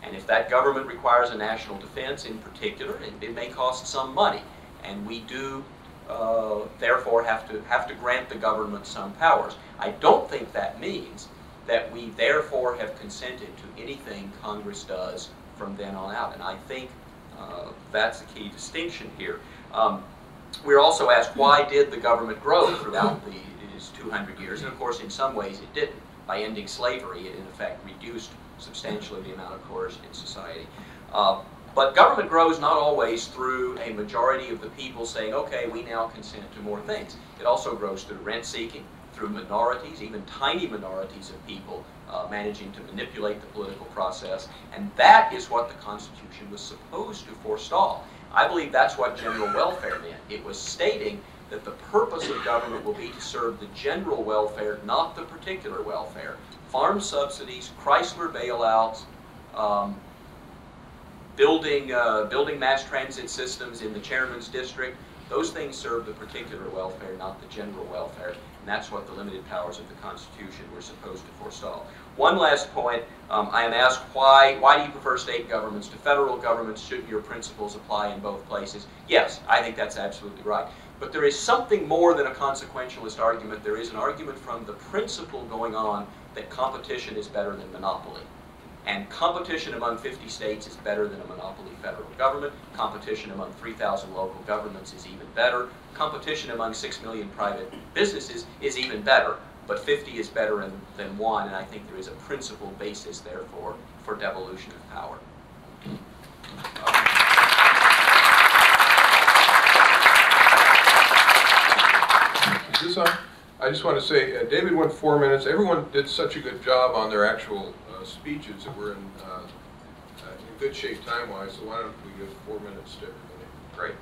And if that government requires a national defense in particular, it, may cost some money. And we do uh, therefore have to have to grant the government some powers. I don't think that means that we therefore have consented to anything Congress does from then on out. And I think uh, that's a key distinction here. Um, we're also asked why did the government grow throughout these 200 years? And of course, in some ways it didn't. By ending slavery, it in effect reduced substantially the amount of coercion in society. Uh, but government grows not always through a majority of the people saying, okay, we now consent to more things. It also grows through rent seeking, through minorities, even tiny minorities of people uh, managing to manipulate the political process. And that is what the Constitution was supposed to forestall. I believe that's what general welfare meant. It was stating that the purpose of government will be to serve the general welfare, not the particular welfare. Farm subsidies, Chrysler bailouts, um, building, uh, building mass transit systems in the chairman's district, those things serve the particular welfare, not the general welfare. And that's what the limited powers of the Constitution were supposed to forestall. One last point, um, I am asked why, why do you prefer state governments to federal governments? Shouldn't your principles apply in both places? Yes, I think that's absolutely right. But there is something more than a consequentialist argument. There is an argument from the principle going on that competition is better than monopoly. And competition among 50 states is better than a monopoly federal government. Competition among 3,000 local governments is even better. Competition among 6 million private businesses is even better. But 50 is better in, than one, and I think there is a principal basis, therefore, for devolution of power. Is this on? I just want to say, uh, David went four minutes. Everyone did such a good job on their actual uh, speeches that we're in, uh, uh, in good shape time-wise, so why don't we give four minutes to everybody? Great.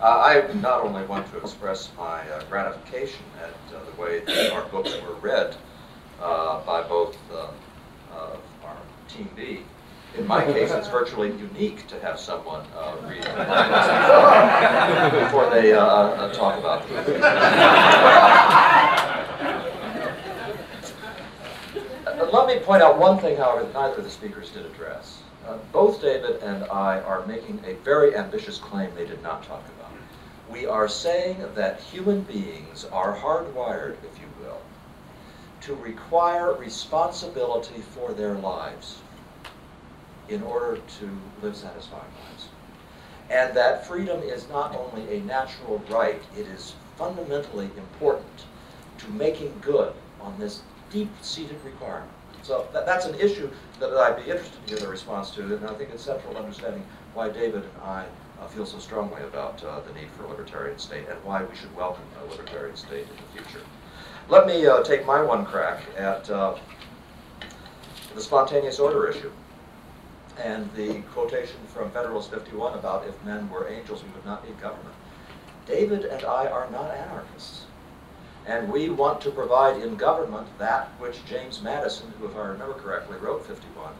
Uh, I not only want to express my uh, gratification at uh, the way that our books were read uh, by both uh, uh, our Team B. In my case, it's virtually unique to have someone uh, read before they uh, uh, talk about it. <laughs> Uh, Let me point out one thing, however, that neither of the speakers did address. Uh, both David and I are making a very ambitious claim they did not talk about. We are saying that human beings are hardwired, if you will, to require responsibility for their lives in order to live satisfying lives. And that freedom is not only a natural right, it is fundamentally important to making good on this deep-seated requirement. So that, that's an issue that I'd be interested to hear the response to, and I think it's central to understanding why David and I uh, feel so strongly about uh, the need for a libertarian state and why we should welcome a libertarian state in the future. Let me uh, take my one crack at uh, the spontaneous order issue and the quotation from Federalist 51 about if men were angels, we would not need government. David and I are not anarchists. And we want to provide in government that which James Madison, who, if I remember correctly, wrote 51,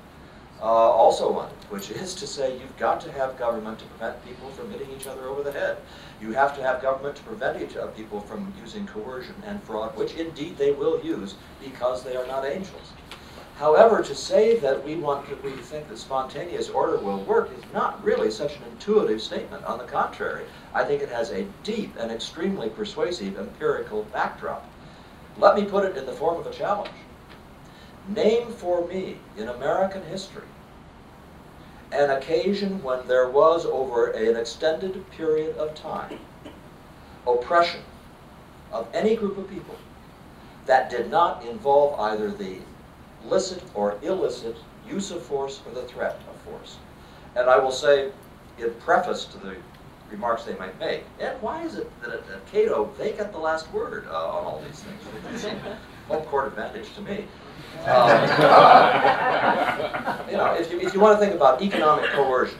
uh, also wanted, which is to say you've got to have government to prevent people from hitting each other over the head. You have to have government to prevent each other, people from using coercion and fraud, which indeed they will use because they are not angels. However, to say that we want to, we think that spontaneous order will work is not really such an intuitive statement. On the contrary, I think it has a deep and extremely persuasive empirical backdrop. Let me put it in the form of a challenge. Name for me in American history an occasion when there was, over an extended period of time, oppression of any group of people that did not involve either the licit or illicit use of force or the threat of force. And I will say, in preface to the remarks they might make, and why is it that at, at Cato they get the last word uh, on all these things? Home court advantage to me. Um, <laughs> you know, if you, if you want to think about economic coercion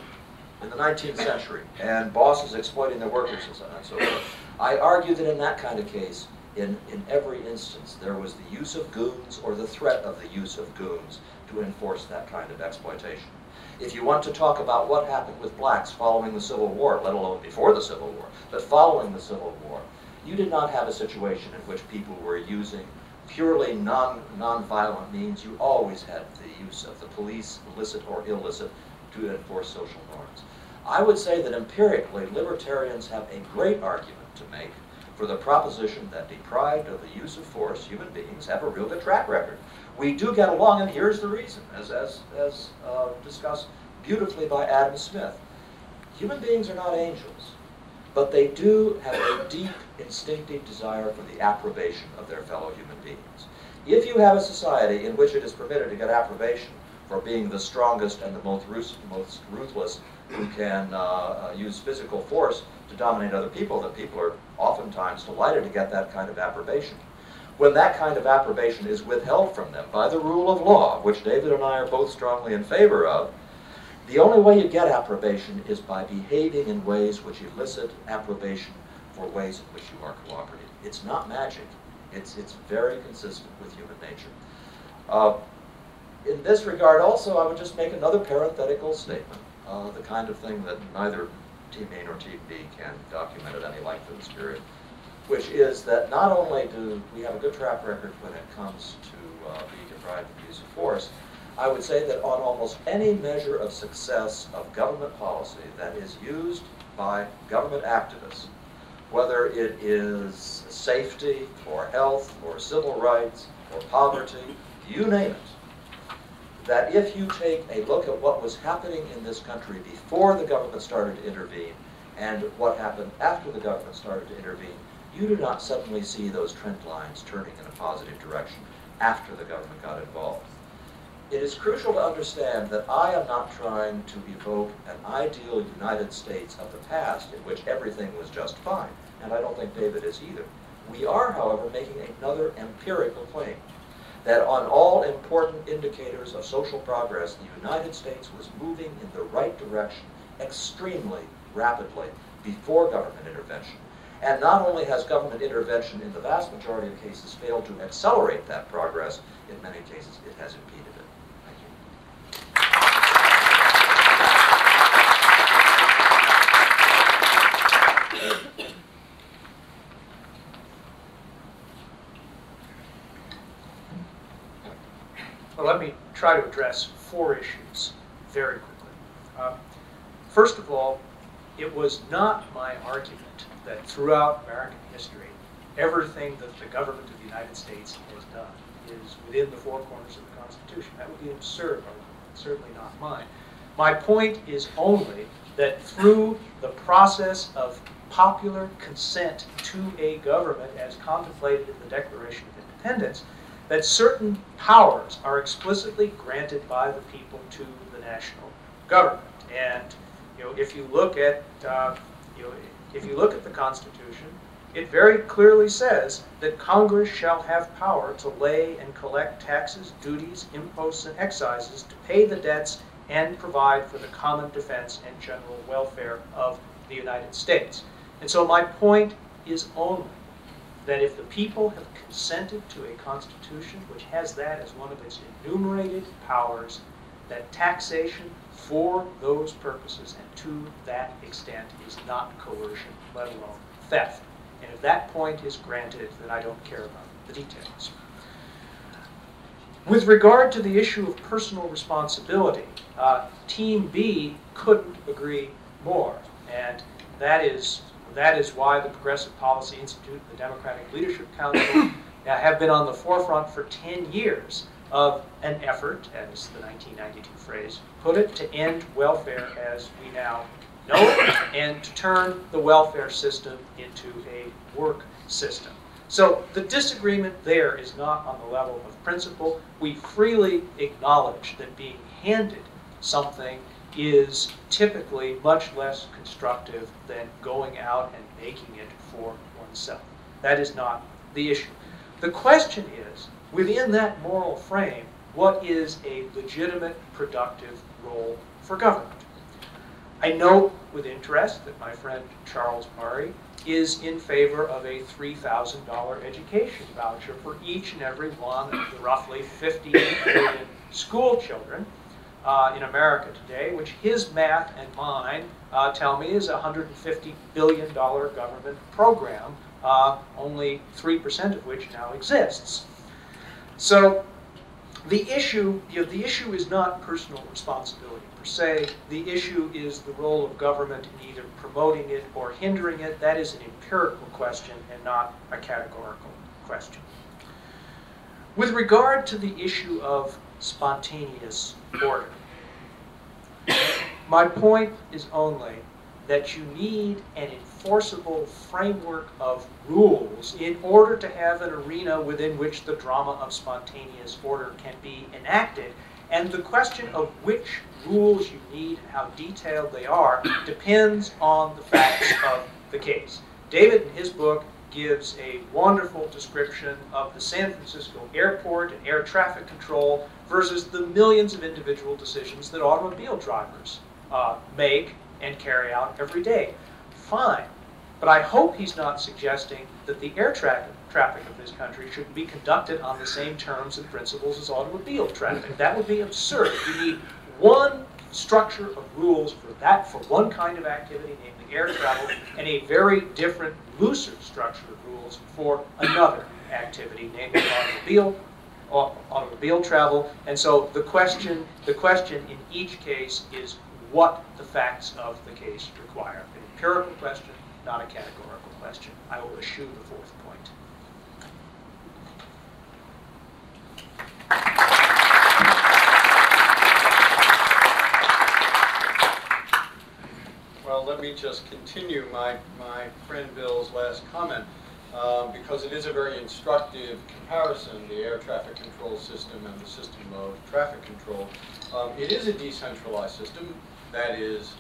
in the 19th century and bosses exploiting their workers and so on and so forth, I argue that in that kind of case, in, in every instance, there was the use of goons or the threat of the use of goons to enforce that kind of exploitation. If you want to talk about what happened with blacks following the Civil War, let alone before the Civil War, but following the Civil War, you did not have a situation in which people were using purely non, non-violent means. You always had the use of the police, illicit or illicit, to enforce social norms. I would say that empirically, libertarians have a great argument to make for the proposition that deprived of the use of force, human beings have a real good track record. We do get along, and here's the reason, as, as, as uh, discussed beautifully by Adam Smith. Human beings are not angels, but they do have a deep instinctive desire for the approbation of their fellow human beings. If you have a society in which it is permitted to get approbation for being the strongest and the most, most ruthless who can uh, uh, use physical force to dominate other people, that people are oftentimes delighted to get that kind of approbation. When that kind of approbation is withheld from them by the rule of law, which David and I are both strongly in favor of, the only way you get approbation is by behaving in ways which elicit approbation for ways in which you are cooperative. It's not magic. It's, it's very consistent with human nature. Uh, in this regard also, I would just make another parenthetical statement, uh, the kind of thing that neither Team A nor Team B can document at any length in this period, which is that not only do we have a good track record when it comes to uh, being deprived of the use of force, I would say that on almost any measure of success of government policy that is used by government activists, whether it is safety or health or civil rights or poverty, you name it, that if you take a look at what was happening in this country before the government started to intervene and what happened after the government started to intervene, you do not suddenly see those trend lines turning in a positive direction after the government got involved. It is crucial to understand that I am not trying to evoke an ideal United States of the past in which everything was just fine, and I don't think David is either. We are, however, making another empirical claim that on all important indicators of social progress, the United States was moving in the right direction extremely rapidly before government intervention. And not only has government intervention in the vast majority of cases failed to accelerate that progress, in many cases it has impeded it. Thank you. Well, let me try to address four issues very quickly. Um, first of all, it was not my argument that throughout American history, everything that the government of the United States has done is within the four corners of the Constitution. That would be absurd certainly not mine. My point is only that through the process of popular consent to a government as contemplated in the Declaration of Independence, that certain powers are explicitly granted by the people to the national government. And you know, if you look at uh, you know, if you look at the Constitution, it very clearly says that Congress shall have power to lay and collect taxes, duties, imposts, and excises to pay the debts and provide for the common defense and general welfare of the United States. And so my point is only that if the people have consented to a constitution which has that as one of its enumerated powers, that taxation for those purposes and to that extent is not coercion, let alone theft. And if that point is granted, then I don't care about the details. With regard to the issue of personal responsibility, uh, Team B couldn't agree more. And that is, that is why the Progressive Policy Institute and the Democratic Leadership Council <coughs> have been on the forefront for 10 years of an effort, as the 1992 phrase put it, to end welfare as we now know it and to turn the welfare system into a work system. So the disagreement there is not on the level of principle. We freely acknowledge that being handed something is typically much less constructive than going out and making it for oneself. That is not the issue. The question is, within that moral frame, what is a legitimate, productive role for government? I note with interest that my friend Charles Murray is in favor of a $3,000 education voucher for each and every one of the roughly 58 million school children uh, in America today, which his math and mine uh, tell me is a $150 billion government program, uh, only 3% of which now exists. So the issue, you know, the issue is not personal responsibility per se. The issue is the role of government in either promoting it or hindering it. That is an empirical question and not a categorical question. With regard to the issue of spontaneous order, my point is only that you need an enforceable framework of rules in order to have an arena within which the drama of spontaneous order can be enacted. And the question of which rules you need, and how detailed they are, depends on the facts of the case. David, in his book, gives a wonderful description of the San Francisco airport and air traffic control versus the millions of individual decisions that automobile drivers uh, make and carry out every day. Fine. But I hope he's not suggesting that the air tra traffic of this country should be conducted on the same terms and principles as automobile traffic. That would be absurd. You need one structure of rules for that, for one kind of activity, namely air travel, and a very different, looser structure of rules for another activity, namely automobile automobile travel. And so the question, the question in each case is what the facts of the case require. An empirical question, not a categorical question. I will eschew the fourth point. Well, let me just continue my, my friend Bill's last comment. Um, because it is a very instructive comparison, the air traffic control system and the system of traffic control. Um, it is a decentralized system that is,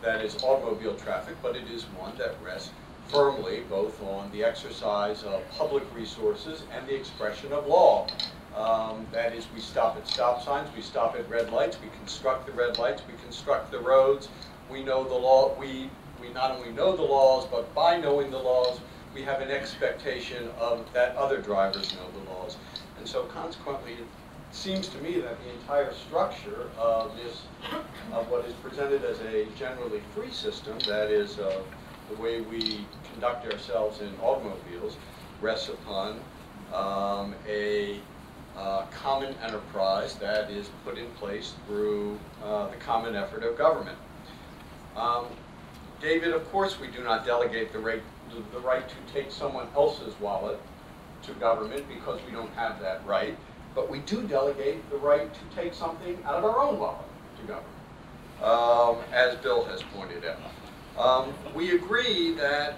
that is automobile traffic, but it is one that rests firmly both on the exercise of public resources and the expression of law. Um, that is, we stop at stop signs, we stop at red lights, we construct the red lights, we construct the roads. We know the law, we, we not only know the laws, but by knowing the laws, we have an expectation of that other drivers know the laws. And so consequently, it seems to me that the entire structure of this, of what is presented as a generally free system, that is uh, the way we conduct ourselves in automobiles, rests upon um, a uh, common enterprise that is put in place through uh, the common effort of government. Um, David, of course, we do not delegate the right the, right to take someone else's wallet to government because we don't have that right, but we do delegate the right to take something out of our own wallet to government, um, as Bill has pointed out. Um, we agree that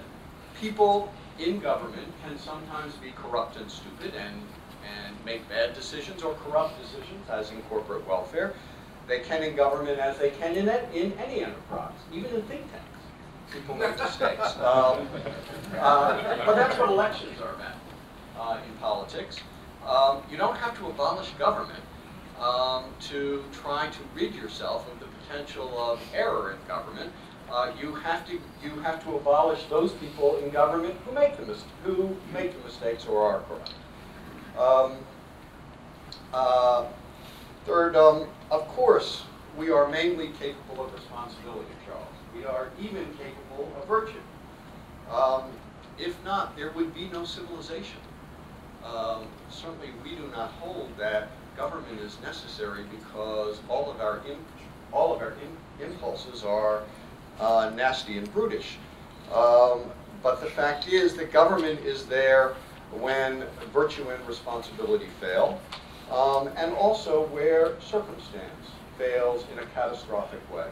people in government can sometimes be corrupt and stupid and, and make bad decisions or corrupt decisions, as in corporate welfare. They can in government as they can in, in any enterprise, even in think tanks people make mistakes. <laughs> Um, uh, but that's what elections are about uh, in politics. Um, you don't have to abolish government um, to try to rid yourself of the potential of error in government. Uh, you have to you have to abolish those people in government who make the who make the mistakes or are corrupt. Um, uh, third, um, of course, we are mainly capable of responsibility, Charles we are even capable of virtue. Um, if not, there would be no civilization. um, certainly we do not hold that government is necessary because all of our, all of our im- impulses are uh, nasty and brutish. Um, But the fact is that government is there when virtue and responsibility fail, um, and also where circumstance fails in a catastrophic way.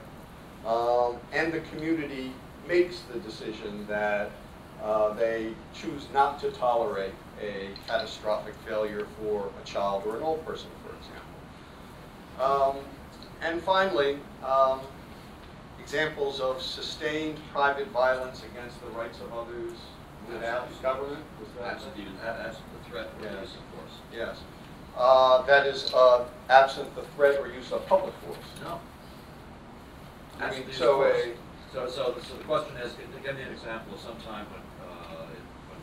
Um, and the community makes the decision that uh, they choose not to tolerate a catastrophic failure for a child or an old person, for example. Um, and finally, um, examples of sustained private violence against the rights of others without government. Was that Absent, even- absent the threat Yes. Yes. Uh, that is uh, absent the threat or use of public force. No. I mean, so a. So, so, so the question is, give give me an example of some time when, uh, when.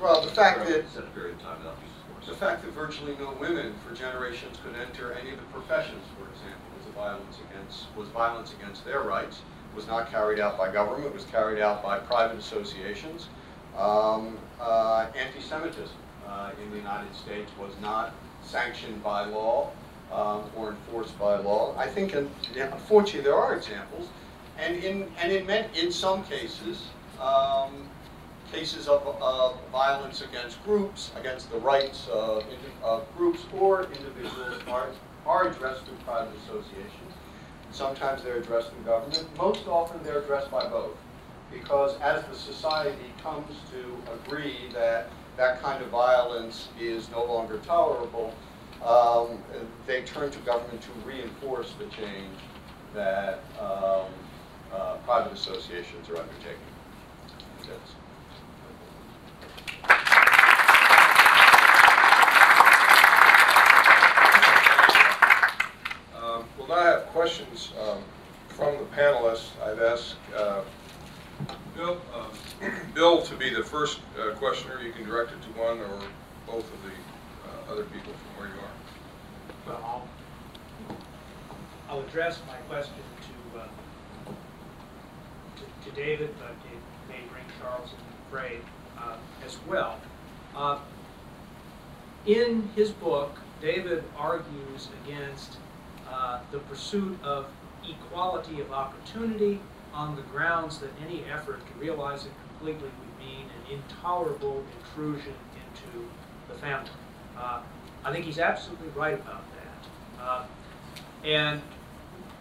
well, the fact that Set a period of time without use of force. The fact that virtually no women for generations could enter any of the professions, for example, was a violence against, was violence against their rights, was not carried out by government, was carried out by private associations. Um, uh, anti-Semitism uh, in the United States was not sanctioned by law um, or enforced by law. I think, un- unfortunately, there are examples, and in and in men, in some cases, um, cases of, of violence against groups, against the rights of, of groups or individuals are, are addressed through private associations. Sometimes they're addressed in government. Most often they're addressed by both. Because as the society comes to agree that that kind of violence is no longer tolerable, um, they turn to government to reinforce the change that um, uh, private associations are undertaking. That's- Um, We'll now have questions um, from the panelists. I've asked uh, Bill um, Bill to be the first uh, questioner. You can direct it to one or both of the uh, other people from where you are. Well, I'll, I'll address my question to, uh, to- to David, but it may bring Charles and fray uh, as well. Uh, In his book, David argues against uh, the pursuit of equality of opportunity on the grounds that any effort to realize it completely would mean an intolerable intrusion into the family. Uh, I think he's absolutely right about that. Uh, And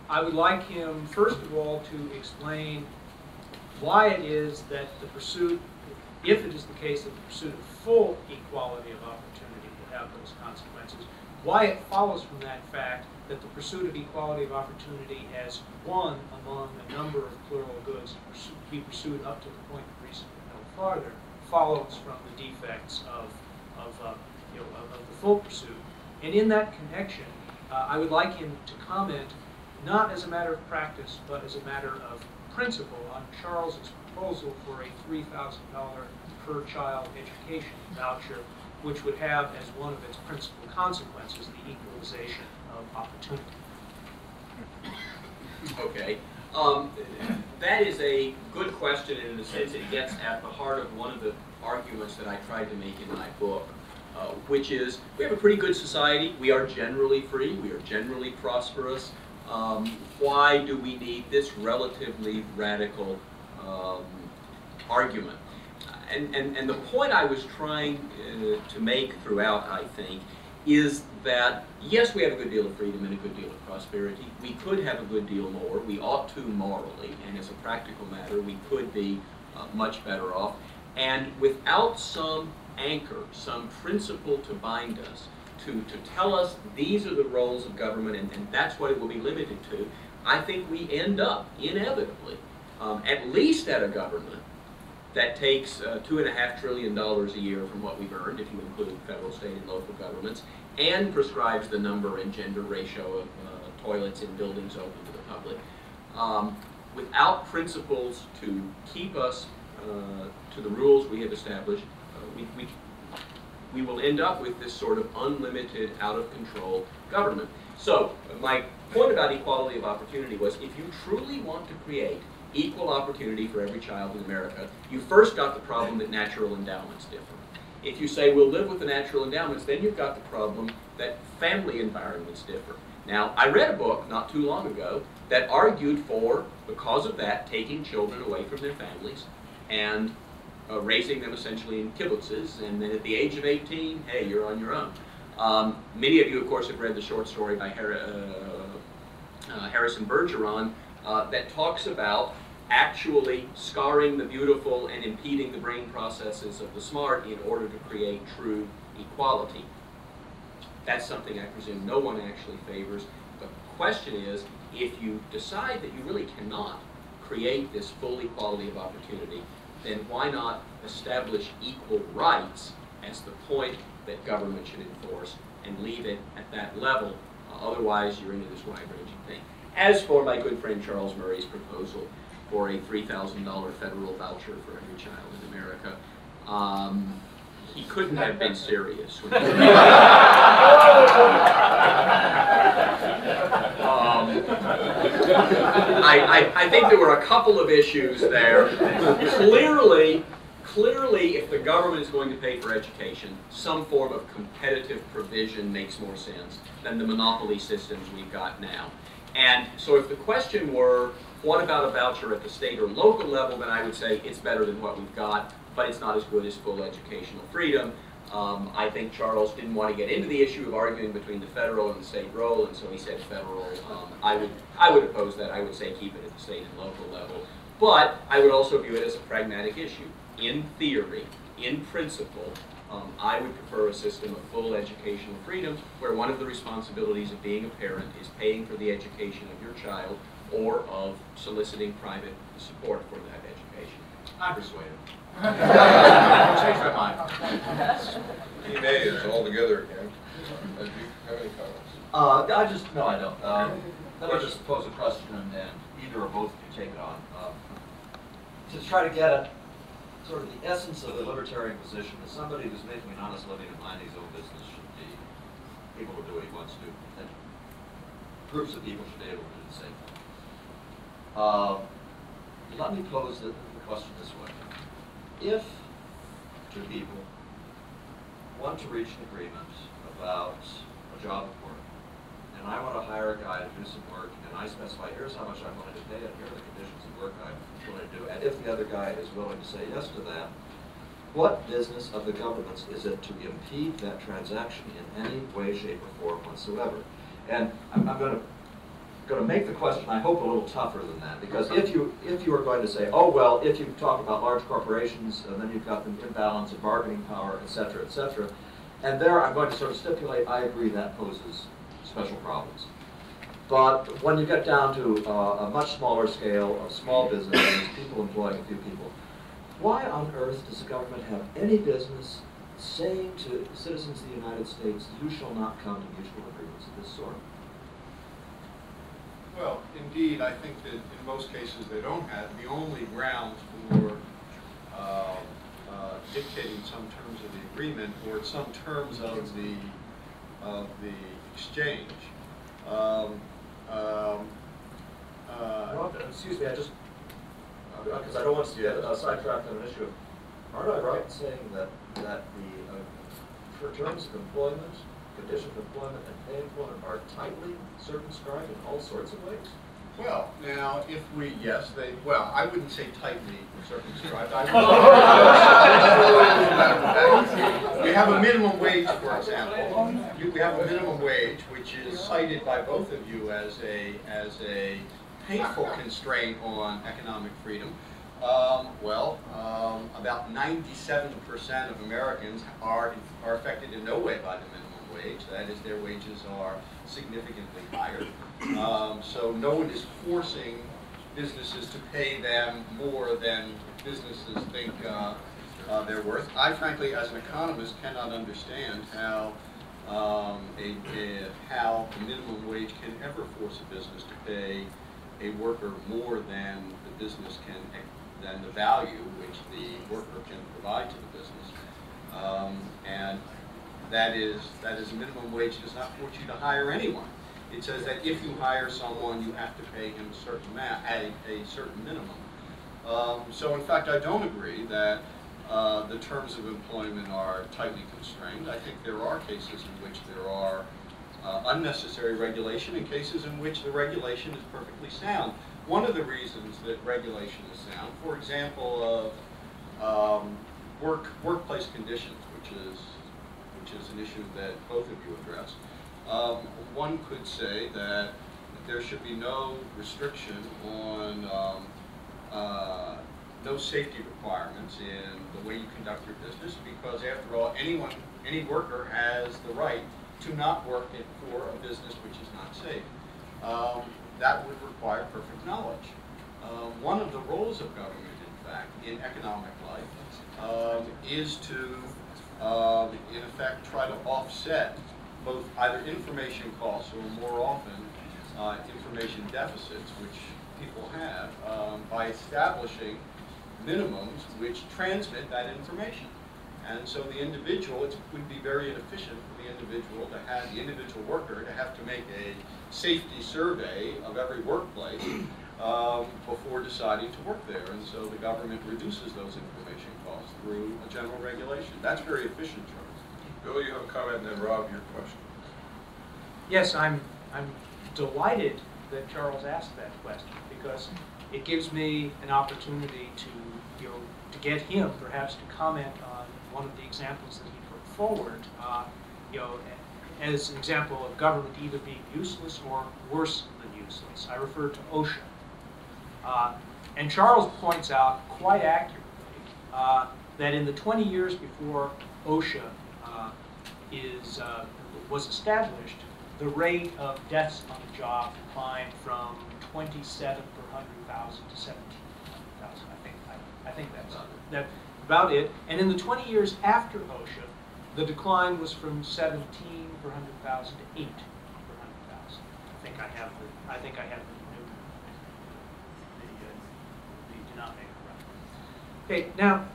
I would like him, first of all, to explain why it is that the pursuit, if it is the case that the pursuit of full equality of opportunity will have those consequences, why it follows from that fact that the pursuit of equality of opportunity as one among a number of plural goods to be pursued up to the point of reason but no farther follows from the defects of, of, uh, you know, of, the full pursuit. And in that connection, uh, I would like him to comment, not as a matter of practice, but as a matter of principle, on Charles's proposal for a three thousand dollar per child education voucher, which would have as one of its principal consequences the equalization of opportunity. Okay. Um, that is a good question, and in a sense, it gets at the heart of one of the arguments that I tried to make in my book, uh, which is we have a pretty good society. We are generally free. We are generally prosperous. Um, why do we need this relatively radical um, argument? And, and, and the point I was trying uh, to make throughout, I think, is that yes, we have a good deal of freedom and a good deal of prosperity. We could have a good deal more. We ought to morally, and as a practical matter, we could be uh, much better off. And without some anchor, some principle to bind us, to, to tell us these are the roles of government and, and that's what it will be limited to, I think we end up inevitably, um, at least at a government that takes uh, two and a half trillion dollars a year from what we've earned, if you include federal, state, and local governments, and prescribes the number and gender ratio of uh, toilets in buildings open to the public, um, without principles to keep us uh, to the rules we have established, uh, we, we, we will end up with this sort of unlimited, out of control government. So, my point about equality of opportunity was if you truly want to create equal opportunity for every child in America, you first got the problem that natural endowments differ. If you say we'll live with the natural endowments, then you've got the problem that family environments differ. Now, I read a book not too long ago that argued for, because of that, taking children away from their families and uh, raising them essentially in kibbutzes, and then at the age of 18, hey, you're on your own. Um, many of you, of course, have read the short story by Har uh, uh, Harrison Bergeron uh, that talks about actually scarring the beautiful and impeding the brain processes of the smart in order to create true equality. That's something I presume no one actually favors. The question is, if you decide that you really cannot create this full equality of opportunity, then why not establish equal rights as the point that government should enforce and leave it at that level? Uh, otherwise, you're into this wide-ranging thing. As for my good friend Charles Murray's proposal for a $3,000 federal voucher for every child in America, um, he couldn't have been serious. <laughs> um, I, I, I think there were a couple of issues there. Clearly, clearly, if the government is going to pay for education, some form of competitive provision makes more sense than the monopoly systems we've got now. And so if the question were, what about a voucher at the state or local level, then I would say it's better than what we've got, but it's not as good as full educational freedom. Um, I think Charles didn't want to get into the issue of arguing between the federal and the state role, and so he said federal. Um, I would I would oppose that. I would say keep it at the state and local level. But I would also view it as a pragmatic issue. In theory, in principle, um, I would prefer a system of full educational freedom where one of the responsibilities of being a parent is paying for the education of your child or of soliciting private support for that education. I'm persuaded. Change my mind. He may is all together again. Uh, Do you have any comments? Uh, I just, no, I don't. Um, let me just pose a question and, and either or both can take it on. Um, to try to get at sort of the essence of the libertarian position is somebody who's making an honest living and minding his own business should be able to do what he wants to, do. and groups of people should be able to do the same thing. Uh, let me pose the, the question this way. If two people want to reach an agreement about a job of work, and I want to hire a guy to do some work, and I specify, here's how much I'm willing to pay, and here are the conditions of work I'm to do, and if the other guy is willing to say yes to that, what business of the government's is it to impede that transaction in any way, shape, or form whatsoever? And I'm, I'm going to going to make the question, I hope, a little tougher than that. Because if you if you are going to say, oh well, if you talk about large corporations, and then you've got the imbalance of bargaining power, et cetera, et cetera, and there I'm going to sort of stipulate, I agree that poses special problems. But when you get down to uh, a much smaller scale of small businesses, people employing a few people, why on earth does the government have any business saying to citizens of the United States, you shall not come to mutual agreements of this sort? Well, indeed, I think that in most cases they don't have, the only grounds for uh, uh, dictating some terms of the agreement or some terms of the, of the exchange. Um, um, uh, Well, excuse me, I just, because I don't want to get uh, sidetracked on an issue. Aren't I right in saying that, that the, uh, for terms of employment, conditions of employment and pay employment are tightly circumscribed in all sorts of ways? Well, now, if we, yes, they, well, I wouldn't say tightly circumscribed. I <laughs> would- We have a minimum wage, for example. You- We have a minimum wage, which is cited by both of you as a, as a painful constraint on economic freedom. Um, well, um, about ninety-seven percent of Americans are, are affected in no way by the minimum wage. That is, their wages are significantly higher. Um, so no one is forcing businesses to pay them more than businesses think uh, uh, they're worth. I frankly, as an economist, cannot understand how um, a, a, how the minimum wage can ever force a business to pay a worker more than the business can, than the value which the worker can provide to the business. Um, and that is, that is minimum wage does not force you to hire anyone. It says that if you hire someone, you have to pay him a certain amount, a, a certain minimum. Um, so in fact, I don't agree that uh, the terms of employment are tightly constrained. I think there are cases in which there are uh, unnecessary regulation and cases in which the regulation is perfectly sound. One of the reasons that regulation is sound, for example, of um, work workplace conditions, which is which is an issue that both of you addressed. Um, one could say that there should be no restriction on um, uh, no safety requirements in the way you conduct your business because after all, anyone, any worker has the right to not work for a business which is not safe. Um, that would require perfect knowledge. Uh, one of the roles of government, in fact, in economic life, um, is to, um, in effect, try to offset both either information costs or more often uh, information deficits, which people have, um, by establishing minimums which transmit that information. And so the individual, it would be very inefficient for the individual to have, the individual worker to have to make a safety survey of every workplace um, before deciding to work there. And so the government reduces those information costs through a general regulation. That's very efficient, Charles. Bill, you have a comment, and then Rob, your question. Yes, I'm, I'm delighted that Charles asked that question because it gives me an opportunity to, you know, to get him perhaps to comment on one of the examples that he put forward, uh, you know, as an example of government either being useless or worse than useless. I refer to OSHA. Uh, and Charles points out quite accurately uh, that in the 20 years before OSHA uh, is, uh, was established, the rate of deaths on the job declined from 27 per 100,000 to 17 per 100,000. I think, I, I think that's that, about it. And in the 20 years after OSHA, the decline was from 17 per 100,000 to 8 per 100,000. I think I have the, I think I have the, the, uh, the denominator right. Okay, now,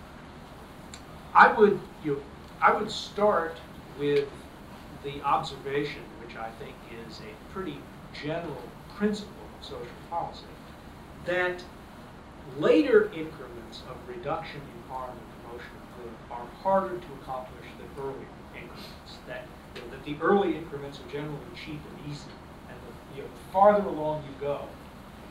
I would, you know, I would start with the observation which I think is a pretty general principle social policy, that later increments of reduction in harm and promotion of good are harder to accomplish than early increments. That, you know, that the early increments are generally cheap and easy, and the, you know, the farther along you go,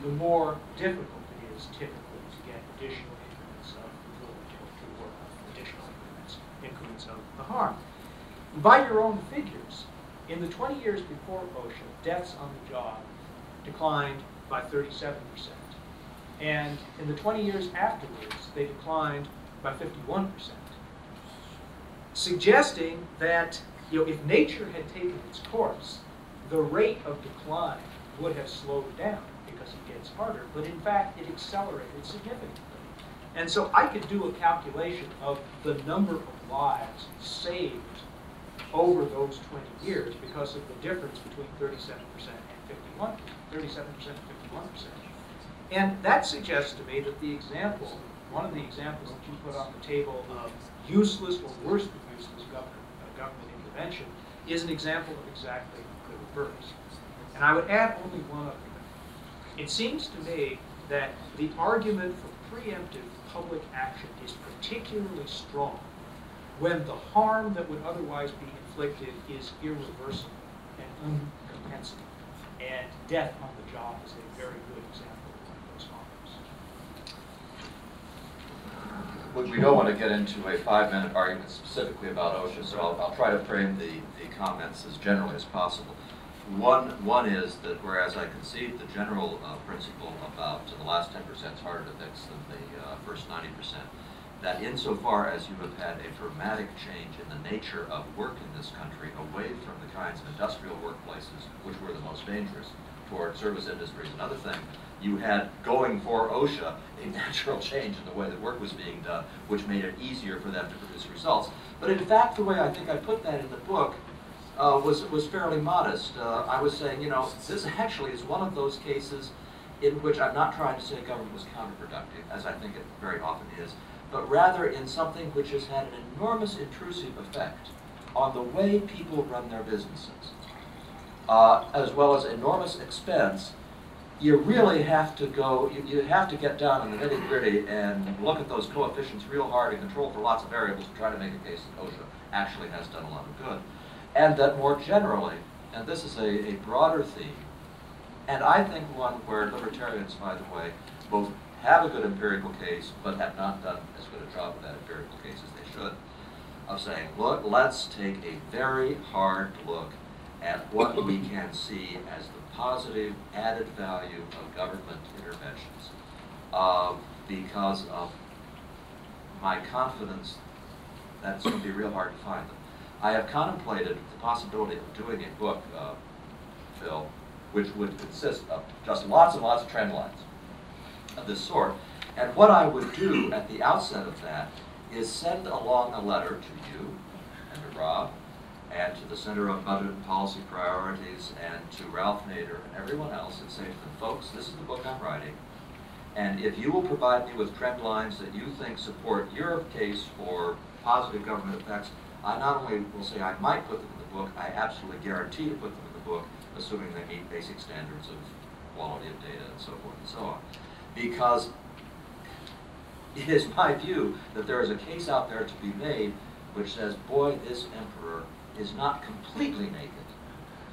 the more difficult it is typically to get additional increments of good to work, on, additional increments, increments of the harm. By your own figures, in the 20 years before OSHA, deaths on the job declined by 37%. And in the 20 years afterwards, they declined by 51%. Suggesting that you know, if nature had taken its course, the rate of decline would have slowed down because it gets harder, but in fact it accelerated significantly. And so I could do a calculation of the number of lives saved over those 20 years because of the difference between 37% and 51, 37% and 51%. And that suggests to me that the example, one of the examples that you put on the table of useless or worse than useless government, uh, government intervention is an example of exactly the reverse. And I would add only one other thing. It seems to me that the argument for preemptive public action is particularly strong when the harm that would otherwise be inflicted is irreversible and uncompensable. And death on the job is a very good example of one of those. We- We don't want to get into a five-minute argument specifically about OSHA, so I'll, I'll try to frame the, the comments as generally as possible. One, one is that whereas I concede the general uh, principle about the last 10% is harder to fix than the uh, first 90%, that insofar as you have had a dramatic change in the nature of work in this country away from the kinds of industrial workplaces which were the most dangerous toward service industries, another thing, you had going for OSHA a <laughs> natural change in the way that work was being done, which made it easier for them to produce results. But in fact, the way I think I put that in the book uh, was, was fairly modest. Uh, I was saying, you know, this actually is one of those cases in which I'm not trying to say government was counterproductive, as I think it very often is, but rather in something which has had an enormous intrusive effect on the way people run their businesses, uh, as well as enormous expense, you really have to go, you, you have to get down in the nitty gritty and look at those coefficients real hard and control for lots of variables to try to make a case that OSHA actually has done a lot of good. And that more generally, and this is a, a broader theme, and I think one where libertarians, by the way, both have a good empirical case, but have not done as good a job of that empirical case as they should, of saying, look, let's take a very hard look at what we <laughs> can see as the positive added value of government interventions. Uh, because of my confidence that it's going to be real hard to find them. I have contemplated the possibility of doing a book, uh, Phil, which would consist of just lots and lots of trend lines of this sort. And what I would do at the outset of that is send along a letter to you and to Rob and to the Center Budget and Policy Priorities and to Ralph Nader and everyone else and say to them, folks, this is the book I'm writing. And if you will provide me with trend lines that you think support your case for positive government effects, I not only will say I might put them in the book, I absolutely guarantee to put them in the book, assuming they meet basic standards of quality of data and so forth and so on. Because it is my view that there is a case out there to be made which says, boy, this emperor is not completely naked.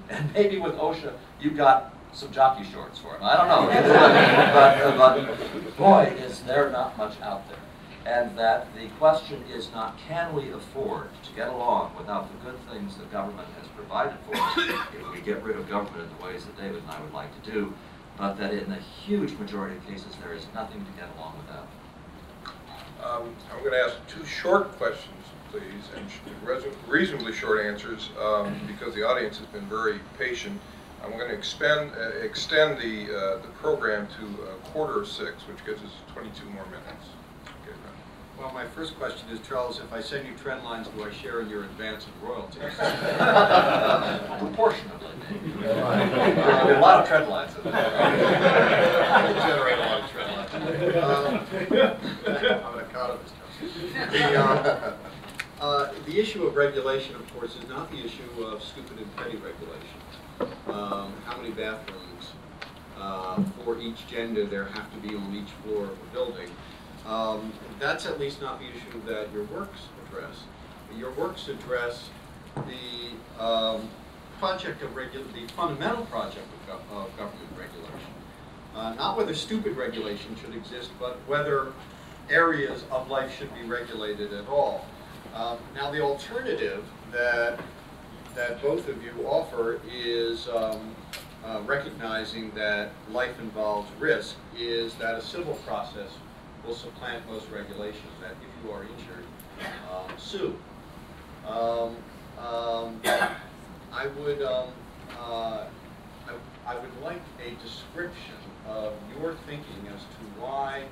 And maybe with OSHA, you got some jockey shorts for him. I don't know. <laughs> but, uh, but boy, is there not much out there. And that the question is not can we afford to get along without the good things that government has provided for us if we get rid of government in the ways that David and I would like to do, but that in the huge majority of cases there is nothing to get along without. Um, I'm going to ask two short questions, please, and reasonably short answers, um, <clears throat> because the audience has been very patient. I'm going to expend, uh, extend the, uh, the program to a quarter of six, which gives us 22 more minutes. Okay, well, my first question is, Charles, if I send you trend lines, do I share in your advance of royalties? <laughs> Proportionately. There's a lot of trend lines. <laughs> generate a lot of trend lines. Um, I'm an economist. The, uh, uh, the issue of regulation, of course, is not the issue of stupid and petty regulation. Um, how many bathrooms uh, for each gender there have to be on each floor of a building. Um, that's at least not the issue that your works address. Your works address the um, project of the fundamental project of, go of government regulation. Uh, not whether stupid regulation should exist, but whether areas of life should be regulated at all. Um, now the alternative that that both of you offer is um, uh, recognizing that life involves risk is that a civil process will supplant most regulations, that if you are injured, um, sue. Um, um I would um, uh, I, I, would like a description of your thinking as to why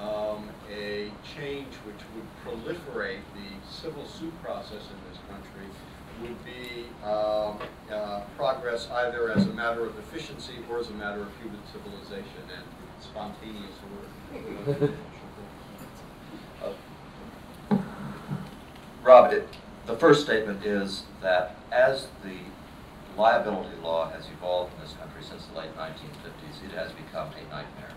um, a change which would proliferate the civil suit process in this country would be um, uh, progress either as a matter of efficiency or as a matter of human civilization and spontaneous order. Uh, <laughs> Rob, it, the first statement is that as the liability law has evolved in this country since the late 1950s, it has become a nightmare.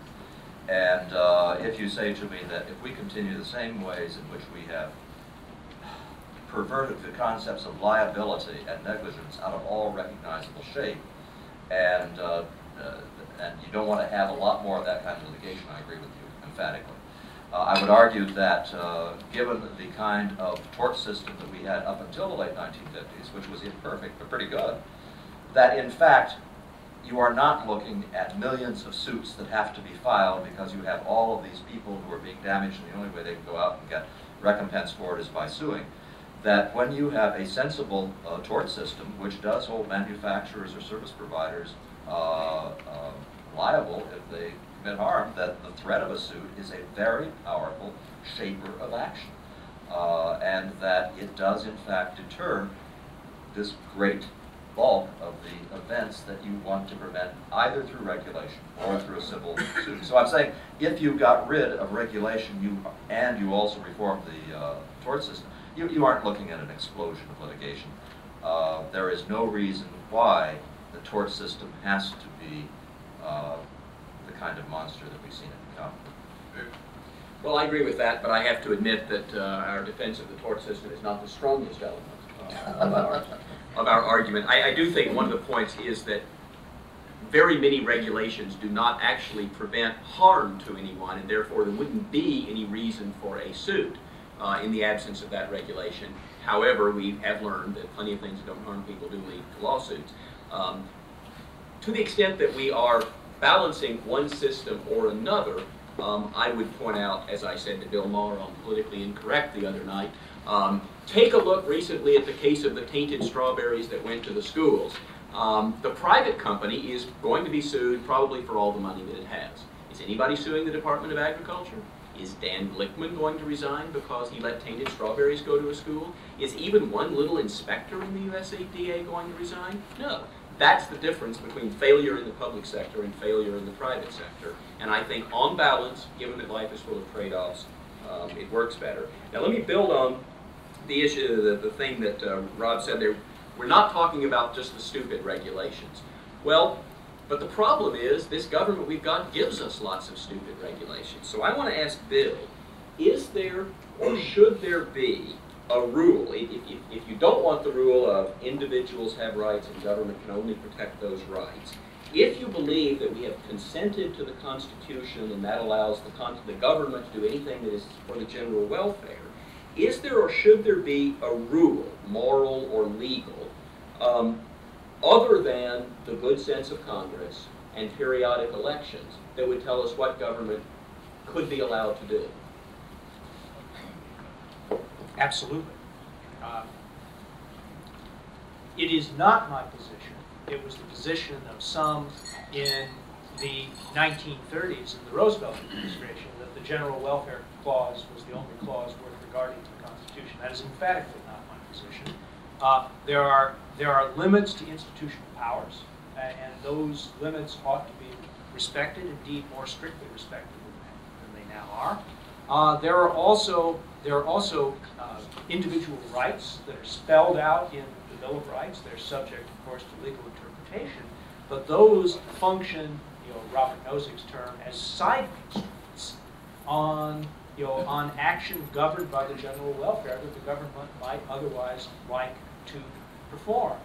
And uh, if you say to me that if we continue the same ways in which we have perverted the concepts of liability and negligence out of all recognizable shape, and uh, uh, and you don't want to have a lot more of that kind of litigation. I agree with you emphatically. Uh, I would argue that uh, given the kind of tort system that we had up until the late 1950s, which was imperfect but pretty good, that in fact you are not looking at millions of suits that have to be filed because you have all of these people who are being damaged and the only way they can go out and get recompense for it is by suing that when you have a sensible uh, tort system, which does hold manufacturers or service providers uh, uh, liable if they commit harm, that the threat of a suit is a very powerful shaper of action. Uh, and that it does in fact deter this great bulk of the events that you want to prevent either through regulation or through a civil suit. So I'm saying if you got rid of regulation you and you also reformed the uh, tort system, you, you aren't looking at an explosion of litigation. Uh, there is no reason why the tort system has to be uh, the kind of monster that we've seen it become. Well, I agree with that, but I have to admit that uh, our defense of the tort system is not the strongest element uh, of, our, of our argument. I, I do think one of the points is that very many regulations do not actually prevent harm to anyone, and therefore there wouldn't be any reason for a suit uh, in the absence of that regulation. However, we have learned that plenty of things that don't harm people do lead to lawsuits. Um, to the extent that we are balancing one system or another, um, I would point out, as I said to Bill Maher on Politically Incorrect the other night, um, take a look recently at the case of the tainted strawberries that went to the schools. Um, the private company is going to be sued probably for all the money that it has. Is anybody suing the Department of Agriculture? Is Dan Glickman going to resign because he let tainted strawberries go to a school? Is even one little inspector in the USDA going to resign? No. That's the difference between failure in the public sector and failure in the private sector. And I think on balance, given that life is full of trade-offs, um, it works better. Now let me build on the issue, the, the thing that uh, Rob said there. We're not talking about just the stupid regulations. Well, but the problem is this government we've got gives us lots of stupid regulations. So I want to ask Bill, is there or should there be a rule, if, if, if you don't want the rule of individuals have rights and government can only protect those rights, if you believe that we have consented to the Constitution and that allows the, the government to do anything that is for the general welfare, is there or should there be a rule, moral or legal, um, other than the good sense of Congress and periodic elections that would tell us what government could be allowed to do? Absolutely. Uh, it is not my position. It was the position of some in the 1930s in the Roosevelt administration that the general welfare clause was the only clause worth regarding to the Constitution. That is emphatically not my position. Uh, there are there are limits to institutional powers, and, and those limits ought to be respected, indeed more strictly respected than they now are. Uh, there are also there are also uh, individual rights that are spelled out in the Bill of Rights. They're subject, of course, to legal interpretation, but those function, you know, Robert Nozick's term, as side constraints on you know on action governed by the general welfare that the government might otherwise like to perform.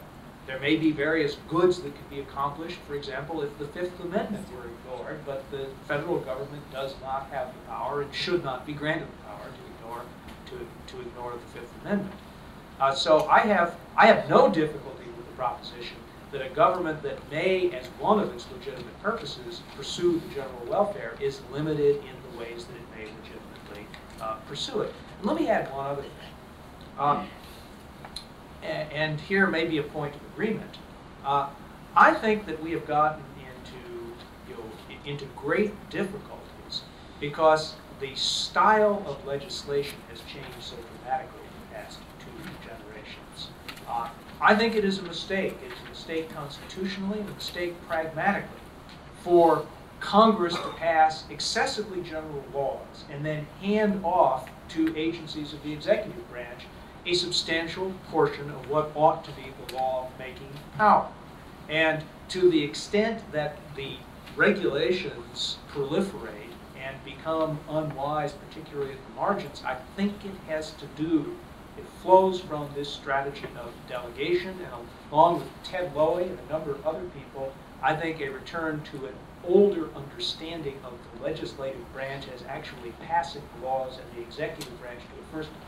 There may be various goods that could be accomplished, for example, if the Fifth Amendment were ignored, but the federal government does not have the power and should not be granted the power to ignore, to, to ignore the Fifth Amendment. Uh, so I have, I have no difficulty with the proposition that a government that may, as one of its legitimate purposes, pursue the general welfare is limited in the ways that it may legitimately uh, pursue it. And let me add one other thing. Um, and here may be a point of agreement. Uh, I think that we have gotten into, you know, into great difficulties because the style of legislation has changed so dramatically in the past two generations. Uh, I think it is a mistake. It's a mistake constitutionally a mistake pragmatically for Congress to pass excessively general laws and then hand off to agencies of the executive branch a substantial portion of what ought to be the law-making power. And to the extent that the regulations proliferate and become unwise, particularly at the margins, I think it has to do, it flows from this strategy of delegation, and along with Ted Lowi and a number of other people, I think a return to an older understanding of the legislative branch as actually passing laws and the executive branch to a first to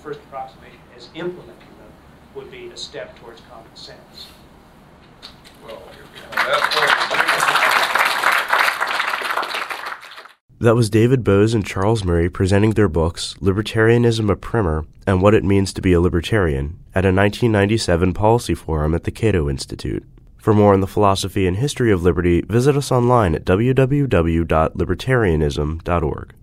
a first approximation as implementing them would be a step towards common sense. Well, that That was David Boaz and Charles Murray presenting their books, Libertarianism a Primer and What It Means to Be a Libertarian, at a 1997 policy forum at the Cato Institute. For more on the philosophy and history of liberty, visit us online at www.libertarianism.org.